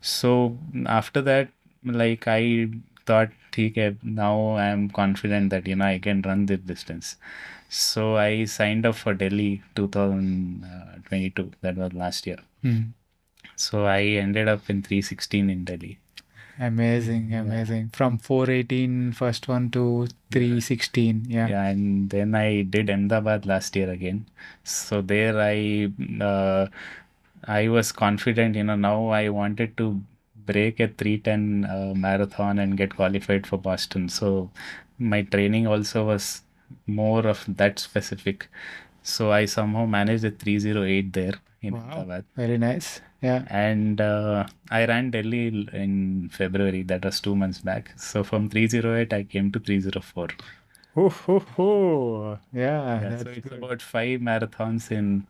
So after that like i thought okay now i am confident that you know i can run this distance. So i signed up for delhi 2022 uh, that was last year Hmm. so i ended up in 316 in delhi Amazing, amazing. From 418 first one to 316. Yeah. Yeah, and then I did Ahmedabad last year again. So there I uh, I was confident, you know, now I wanted to break a 310 uh, marathon and get qualified for Boston. So my training also was more of that specific. So I somehow managed a 308 there in Wow. Very nice. Yeah. And uh, I ran Delhi in February, that was two months back. So from 308, I came to 304. Oh, ho, ho. Yeah, Yeah, so it's good. about five marathons in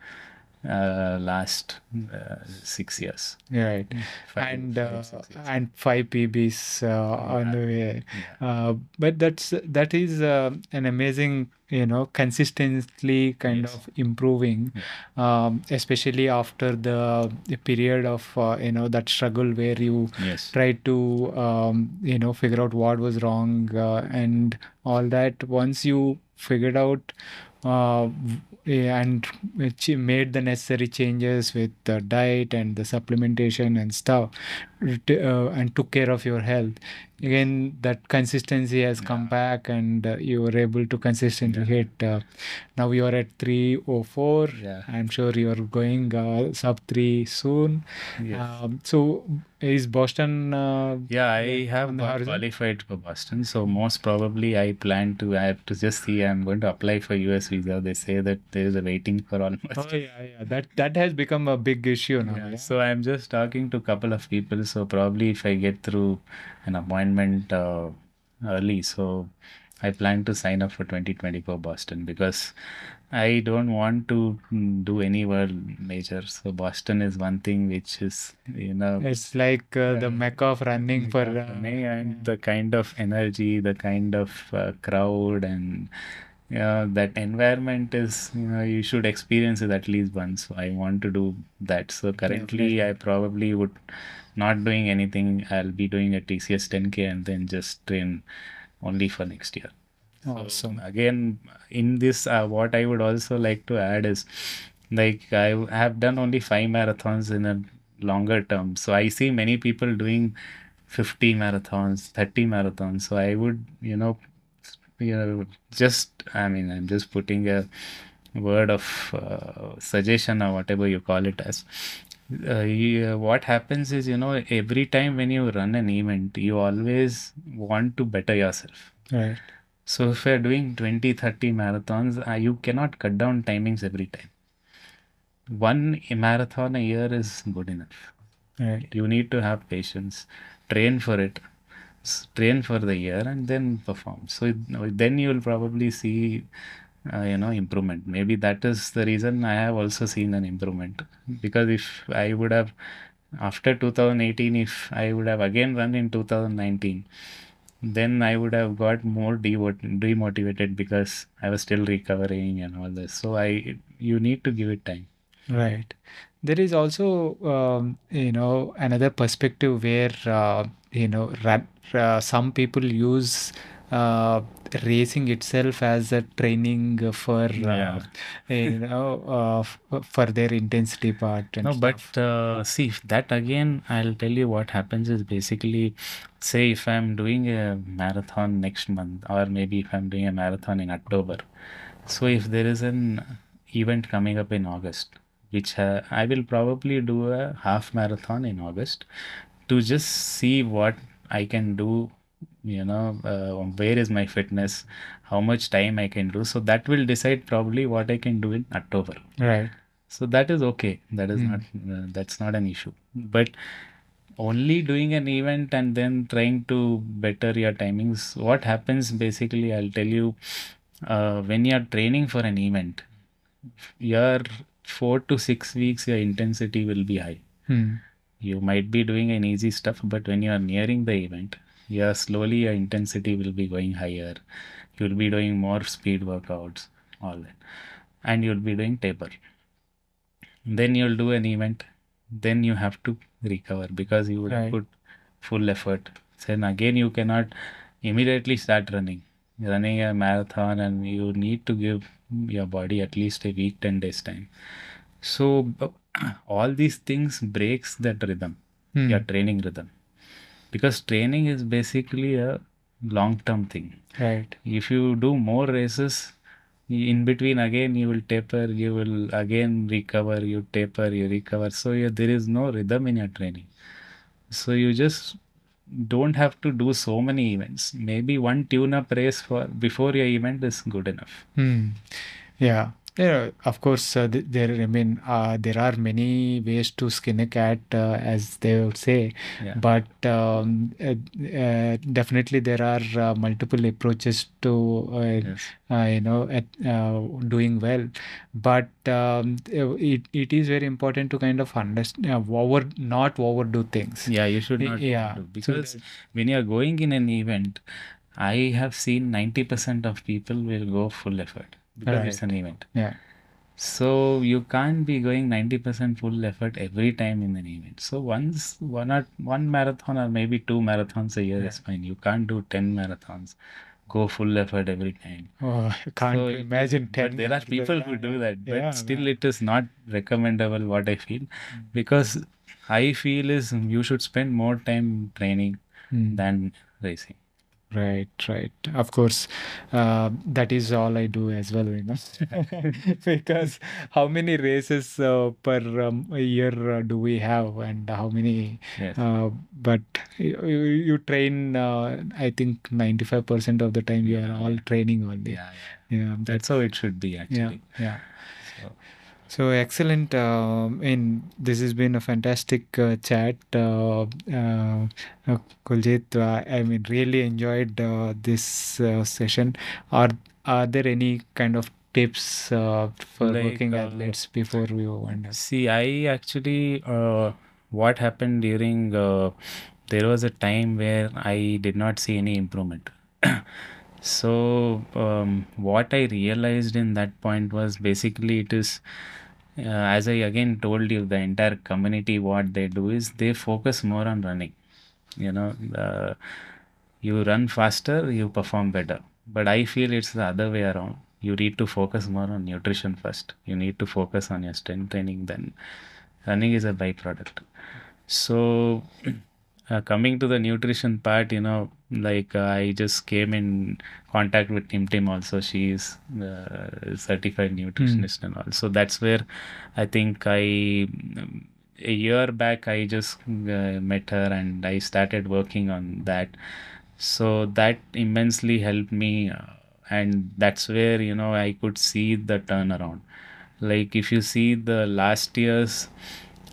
uh, last uh, six years. Right. Five- and five, uh, years. and five PBs uh, on the way. Uh, but that's that is uh, an amazing, you know, consistently kind Yes. of improving, um, especially after the, the period of uh, you know that struggle where you Yes. tried to um, you know figure out what was wrong uh, and all that. Once you figured out uh, and made the necessary changes with the diet and the supplementation and stuff uh, and took care of your health again that consistency has come back and uh, you were able to consistently hit uh, now you are at 304 Yeah. i'm sure you are going uh, sub 3 soon Yes. um, so is boston uh, Yeah, I have on the got horizon? qualified for Boston. So most probably I plan to I have to just see I'm going to apply for US visa. They say that there is a waiting for almost oh yeah yeah that that has become a big issue now Yeah, yeah? so I'm just talking to a couple of people. So probably if I get through an appointment uh, early, so I plan to sign up for 2024 Boston because I don't want to mm, do any world major. So Boston is one thing which is you know it's like uh, the mecca of running for for uh, me and the kind of energy, the kind of uh, crowd and yeah, that environment is you know you should experience it at least once. So I want to do that. So currently I probably would not doing anything. I'll be doing a TCS 10k and then just train only for next year. awesome Again, in this, uh, what I would also like to add is like I have done only five marathons in a longer term. So I see many people doing 50 marathons, 30 marathons. So I would, you know, you know, just, I mean, I'm just putting a word of uh, suggestion or whatever you call it as. Uh, you, what happens is, you know, every time when you run an event, you always want to better yourself. right So if you're doing 20, 30 marathons, uh, you cannot cut down timings every time. One marathon a year is good enough. right You need to have patience, train for it, train for the year, and then perform. So it- then you will probably see, uh, you know, improvement. Maybe that is the reason I have also seen an improvement. Because if I would have, after 2018, if I would have again run in 2019, then I would have got more demot- demotivated because I was still recovering and all this. So I, you need to give it time. Right. There is also, um, you know, another perspective where, uh, you know, ra- uh, some people use uh, racing itself as a training for, uh, you know, uh, f- for their intensity part and No, but stuff. uh, see, if that again, I'll tell you what happens is basically, say, if I'm doing a marathon next month, or maybe if I'm doing a marathon in October. So if there is an event coming up in August, which uh, I will probably do a half marathon in August to just see what I can do, you know, uh, where is my fitness, how much time I can do. So that will decide probably what I can do in October. Right. So that is okay. That is Hmm. not uh, that's not an issue. But only doing an event and then trying to better your timings. What happens basically, I'll tell you, uh, when you're training for an event, your four to six weeks, your intensity will be high. Hmm. You might be doing an easy stuff, but when you are nearing the event, your slowly your intensity will be going higher. You'll be doing more speed workouts, all that, and you'll be doing taper. Then you'll do an event. Then you have to recover because you would Right. put full effort. Then again, you cannot immediately start running. Running a marathon, and you need to give your body at least a week, ten days time. So all these things breaks that rhythm, Hmm. your training rhythm, because training is basically a long-term thing. Right. If you do more races, in between again you will taper, you will again recover, you taper, you recover. So yeah, there is no rhythm in your training. So you just don't have to do so many events. Maybe one tune-up race for before your event is good enough. Hmm. Yeah. Yeah, of course, uh, th- there. I mean, uh, there are many ways to skin a cat, uh, as they would say. Yeah. But um, uh, uh, definitely, there are uh, multiple approaches to, uh, Yes. uh, you know, at uh, doing well. But um, it it is very important to kind of understand, over not overdo things. Yeah, you should not yeah, do so because when you are going in an event, I have seen 90% of people will go full effort because it's an event. Yeah. So you can't be going 90% full effort every time in an event. So once one or one marathon or maybe two marathons a year is fine. You can't do 10 marathons, go full effort every time. Oh, I can't So imagine 10 But there are people who do that, but Yeah, still man. it is not recommendable what I feel because I feel is you should spend more time training Hmm. than racing. Right, right. Of course, uh, that is all I do as well, you know. Because how many races uh, per um, year uh, do we have, and how many? Yes. Uh, but you, you train. Uh, I think ninety five percent of the time you are all training only. Yeah, yeah. Yeah, that's how it should be yeah, actually. yeah. So, So excellent. Um, and this has been a fantastic uh, chat, uh, uh, uh, Kuljeet. Uh, I mean, really enjoyed uh, this uh, session. Are are there any kind of tips uh, for Like, working athletes before we wind up? See, I actually, uh, what happened during, uh, there was a time where I did not see any improvement. So, um, what I realized in that point was basically it is, uh, as I again told you, the entire community, what they do is they focus more on running. You know, uh, you run faster, you perform better. But I feel it's the other way around. You need to focus more on nutrition first. You need to focus on your strength training, then running is a byproduct. So, uh, coming to the nutrition part, you know, like uh, I just came in contact with Tim Tim also. She's uh, certified nutritionist and all. So that's where I think I um, a year back I just uh, met her and I started working on that. So that immensely helped me, uh, and that's where you know I could see the turnaround. Like if you see the last year's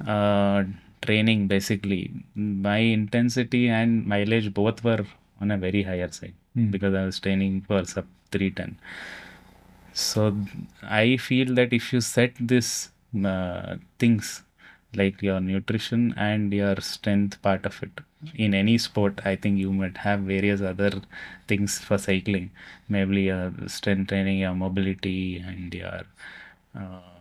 uh, training, basically my intensity and mileage both were on a very higher side Hmm. because I was training for sub 310. So I feel that if you set this uh, things like your nutrition and your strength part of it, in any sport, I think you might have various other things for cycling, maybe your strength training, your mobility, and your uh,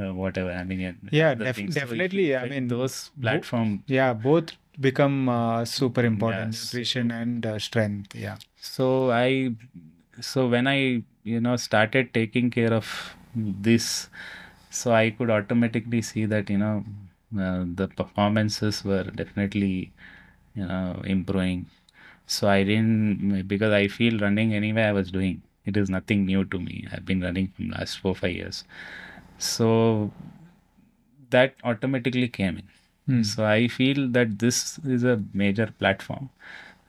uh, whatever. I mean, yeah, Yeah, def- definitely. I mean, those bo- platform. yeah, both become uh, super important nutrition and uh, strength. Yeah. So I, so when I, you know, started taking care of this, so I could automatically see that, you know, uh, the performances were definitely, you know, improving. So I didn't, because I feel running anyway I was doing. It is nothing new to me. I've been running from last four, five years. So that automatically came in. Hmm. So I feel that this is a major platform.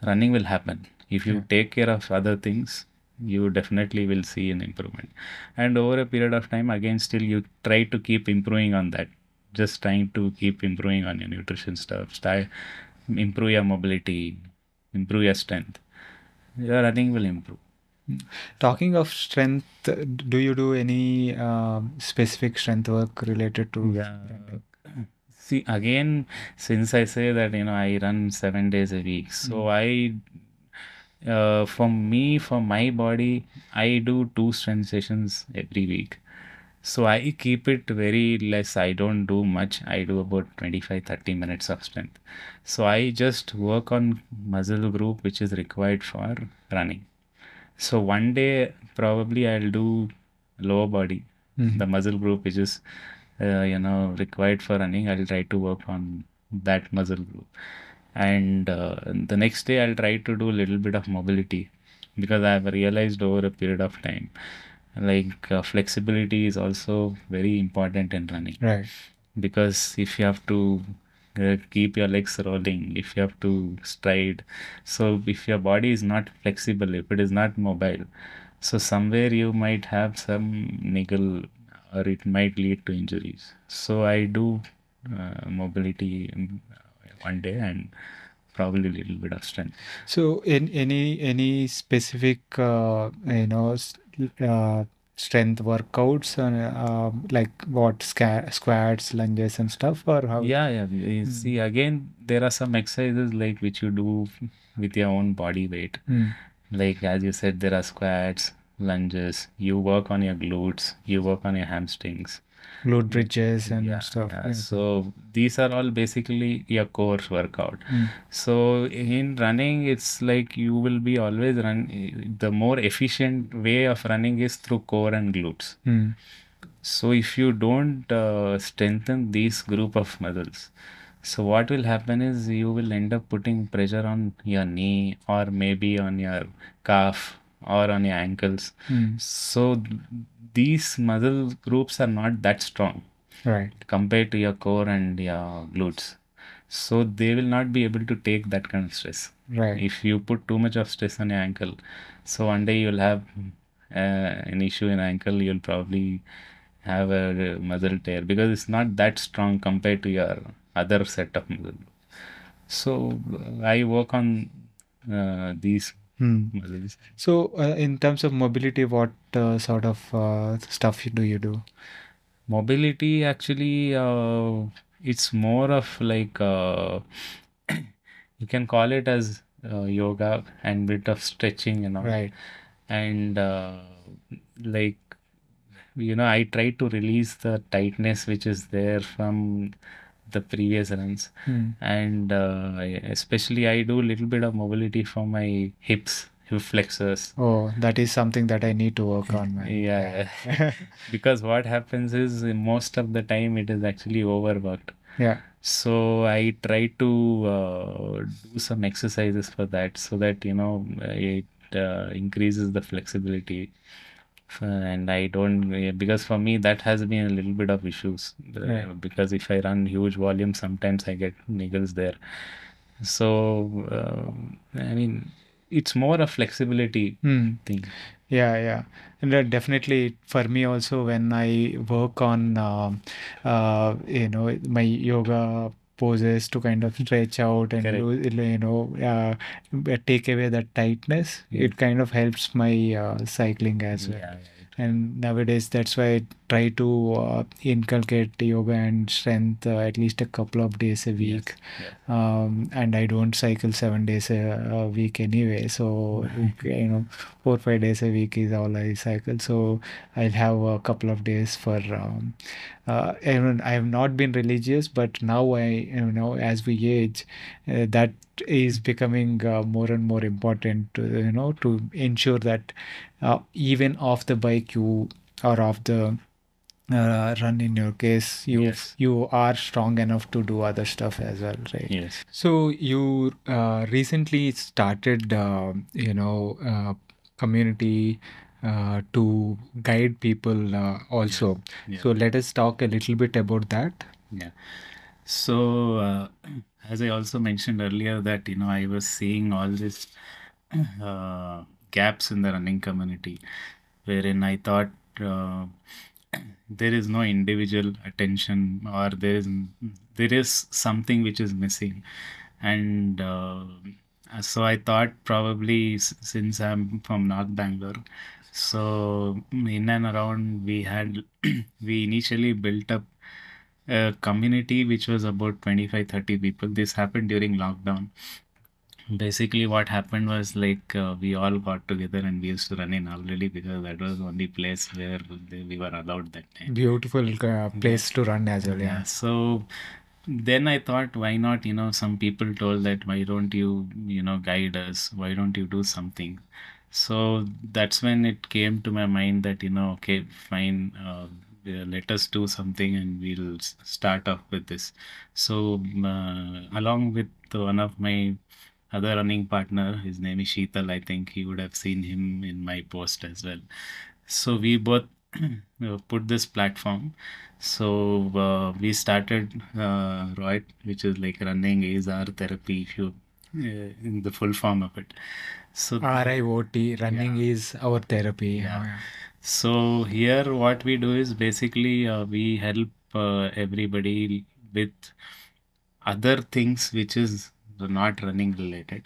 Running will happen. If you Yeah. take care of other things, you definitely will see an improvement. And over a period of time, again, still you try to keep improving on that. Just trying to keep improving on your nutrition stuff. Start, improve your mobility, improve your strength. Your running will improve. Talking of strength, uh, do you do any um specific strength work related to running? See, again, since I say that, you know, I run seven days a week, so I, uh, for me, for my body, I do two strength sessions every week. So I keep it very less. I don't do much. I do about 25 30 minutes of strength. So I just work on muscle group which is required for running. So one day probably I'll do lower body, Mhm. the muscle group which is uh, you know required for running. I'll try to work on that muscle group, and uh, the next day I'll try to do a little bit of mobility because I've realized over a period of time, like uh, flexibility is also very important in running Right. because if you have to keep your legs rolling if you have to stride. So if your body is not flexible if it is not mobile so somewhere you might have some niggle or it might lead to injuries. So i do uh, mobility um, one day and probably a little bit of strength. So, in any any specific uh, you know uh, strength workouts and uh, like what sca- squats, lunges, and stuff, or how? yeah yeah you Hmm. see again there are some exercises like which you do with your own body weight Hmm. like as you said there are squats lunges you work on your glutes you work on your hamstrings Glute bridges and yeah, stuff. yeah. yeah. so these are all basically your core workout Hmm. so in running it's like you will be always run the more efficient way of running is through core and glutes Hmm. so if you don't uh, strengthen these group of muscles, so what will happen is you will end up putting pressure on your knee or maybe on your calf or on your ankles. Hmm. So these muscle groups are not that strong Right. compared to your core and your glutes. So they will not be able to take that kind of stress Right. if you put too much of stress on your ankle so one day you'll have uh, an issue in ankle you'll probably have a muscle tear because it's not that strong compared to your other set of muscle so i work on uh, these Hmm. So, uh, in terms of mobility, what uh, sort of uh, stuff do you do? mobility actually uh, it's more of like uh, you can call it as uh, yoga and bit of stretching and all Right. and uh, like you know i try to release the tightness which is there from the previous runs Hmm. and uh, especially i do a little bit of mobility for my hips hip flexors Oh, that is something that I need to work on, man. yeah because what happens is most of the time it is actually overworked Yeah. so i try to uh, do some exercises for that so that you know it uh, increases the flexibility and i don't because for me that has been a little bit of issues uh, Right. because if i run huge volume sometimes i get niggles there so uh, i mean it's more a flexibility Hmm. thing Yeah, yeah. And uh, definitely for me also when I work on um, uh, you know my yoga poses to kind of stretch out and lose, you know uh, take away that tightness, Yeah. it kind of helps my uh, cycling as well. yeah, yeah. And nowadays that's why I try to uh, inculcate yoga and strength uh, at least a couple of days a Yes. week. Yeah. Um, and I don't cycle seven days a, a week anyway. So, you know, four five days a week is all I cycle. So I'll have a couple of days for. Um, uh, I, mean, I have not been religious, but now I, you know, as we age, uh, that is becoming uh, more and more important. To, you know, to ensure that uh, even off the bike you or off the uh, run in your case you Yes. you are strong enough to do other stuff as well right Yes. so you uh, recently started uh, you know uh, community uh, to guide people uh, also Yeah. so let us talk a little bit about that Yeah. So, uh, as I also mentioned earlier, that you know I was seeing all this uh, gaps in the running community, wherein I thought uh, there is no individual attention or there is there is something which is missing, and uh, so I thought probably since I'm from North Bangalore, so in and around we had we initially built up a community which was about 25 30 people. This happened during lockdown basically what happened was like uh, we all got together and we used to run in Avalahalli because that was the only place where we were allowed that time. Beautiful uh, place to run as well yeah. Yeah so then i thought why not you know some people told that why don't you you know guide us? Why don't you do something? So that's when it came to my mind that you know okay fine uh, let us do something and we'll start off with this. So uh, along with one of my other running partner his name is Sheetal. I think he would have seen him in my post as well. So we both uh, put this platform. So uh, we started uh, RIOT, which is like running is our therapy, if you uh, in the full form of it. So RIOT running is our therapy. Yeah. so here what we do is basically uh, we help uh, everybody with other things which is not running related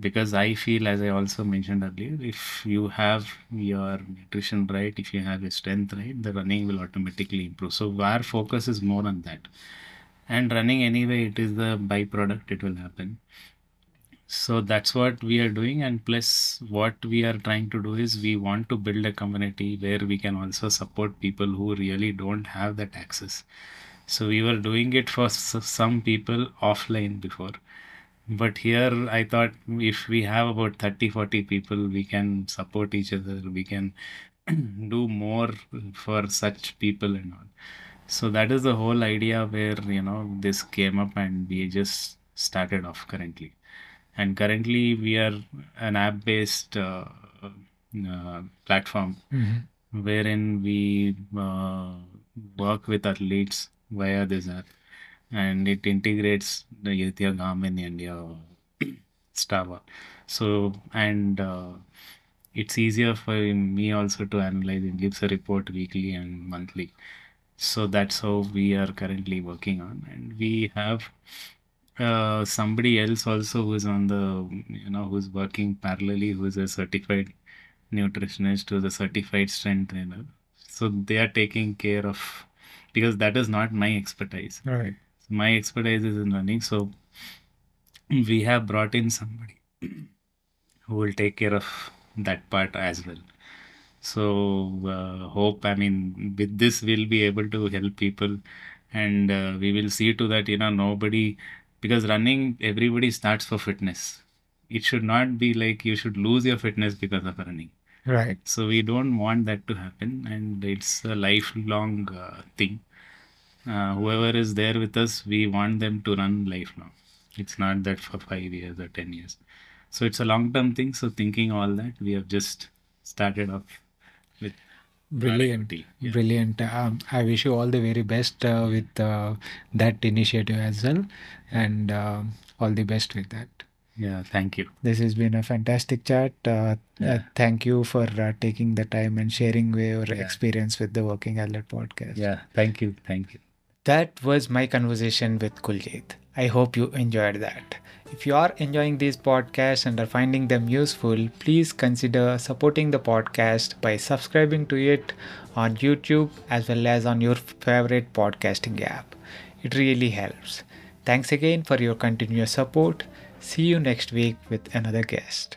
because I feel, as I also mentioned earlier, if you have your nutrition right, if you have your strength right, the running will automatically improve. So our focus is more on that. And running anyway, it is the byproduct, it will happen. So that's what we are doing. And plus, what we are trying to do is we want to build a community where we can also support people who really don't have that access. So we were doing it for some people offline before. But here I thought if we have about 30 40 people, we can support each other, we can do more for such people and all. So that is the whole idea where you know this came up and we just started off currently. And currently we are an app based uh, uh, platform Mhm. wherein we uh, work with athletes via this app and it integrates the Yatya Garmin India Strava. So, and uh, it's easier for me also to analyze. It gives a report weekly and monthly. So that's how we are currently working on. And we have uh, somebody else also who's on the, you know, who's working parallelly, who's a certified nutritionist, who's a certified strength trainer. So they are taking care of, because that is not my expertise. right My expertise is in running. So we have brought in somebody who will take care of that part as well. So uh, hope I mean with this we'll be able to help people, and uh, we will see to that you know nobody because running everybody starts for fitness. It should not be like you should lose your fitness because of running. right So we don't want that to happen, and it's a lifelong uh, thing. Uh, whoever is there with us, we want them to run lifelong. It's not that for five years or ten years. So it's a long-term thing. So thinking all that, we have just started off with Brilliant. Yeah. Brilliant. Um, I wish you all the very best uh, with uh, that initiative as well, and uh, all the best with that. Yeah, thank you. This has been a fantastic chat. Uh, uh, Yeah. thank you for uh, taking the time and sharing your Yeah. experience with the Working Athlete podcast. Yeah, thank you, thank you. That was my conversation with Kuljeet. I hope you enjoyed that. If you are enjoying these podcasts and are finding them useful, please consider supporting the podcast by subscribing to it on YouTube as well as on your favorite podcasting app. It really helps. Thanks again for your continuous support. See you next week with another guest.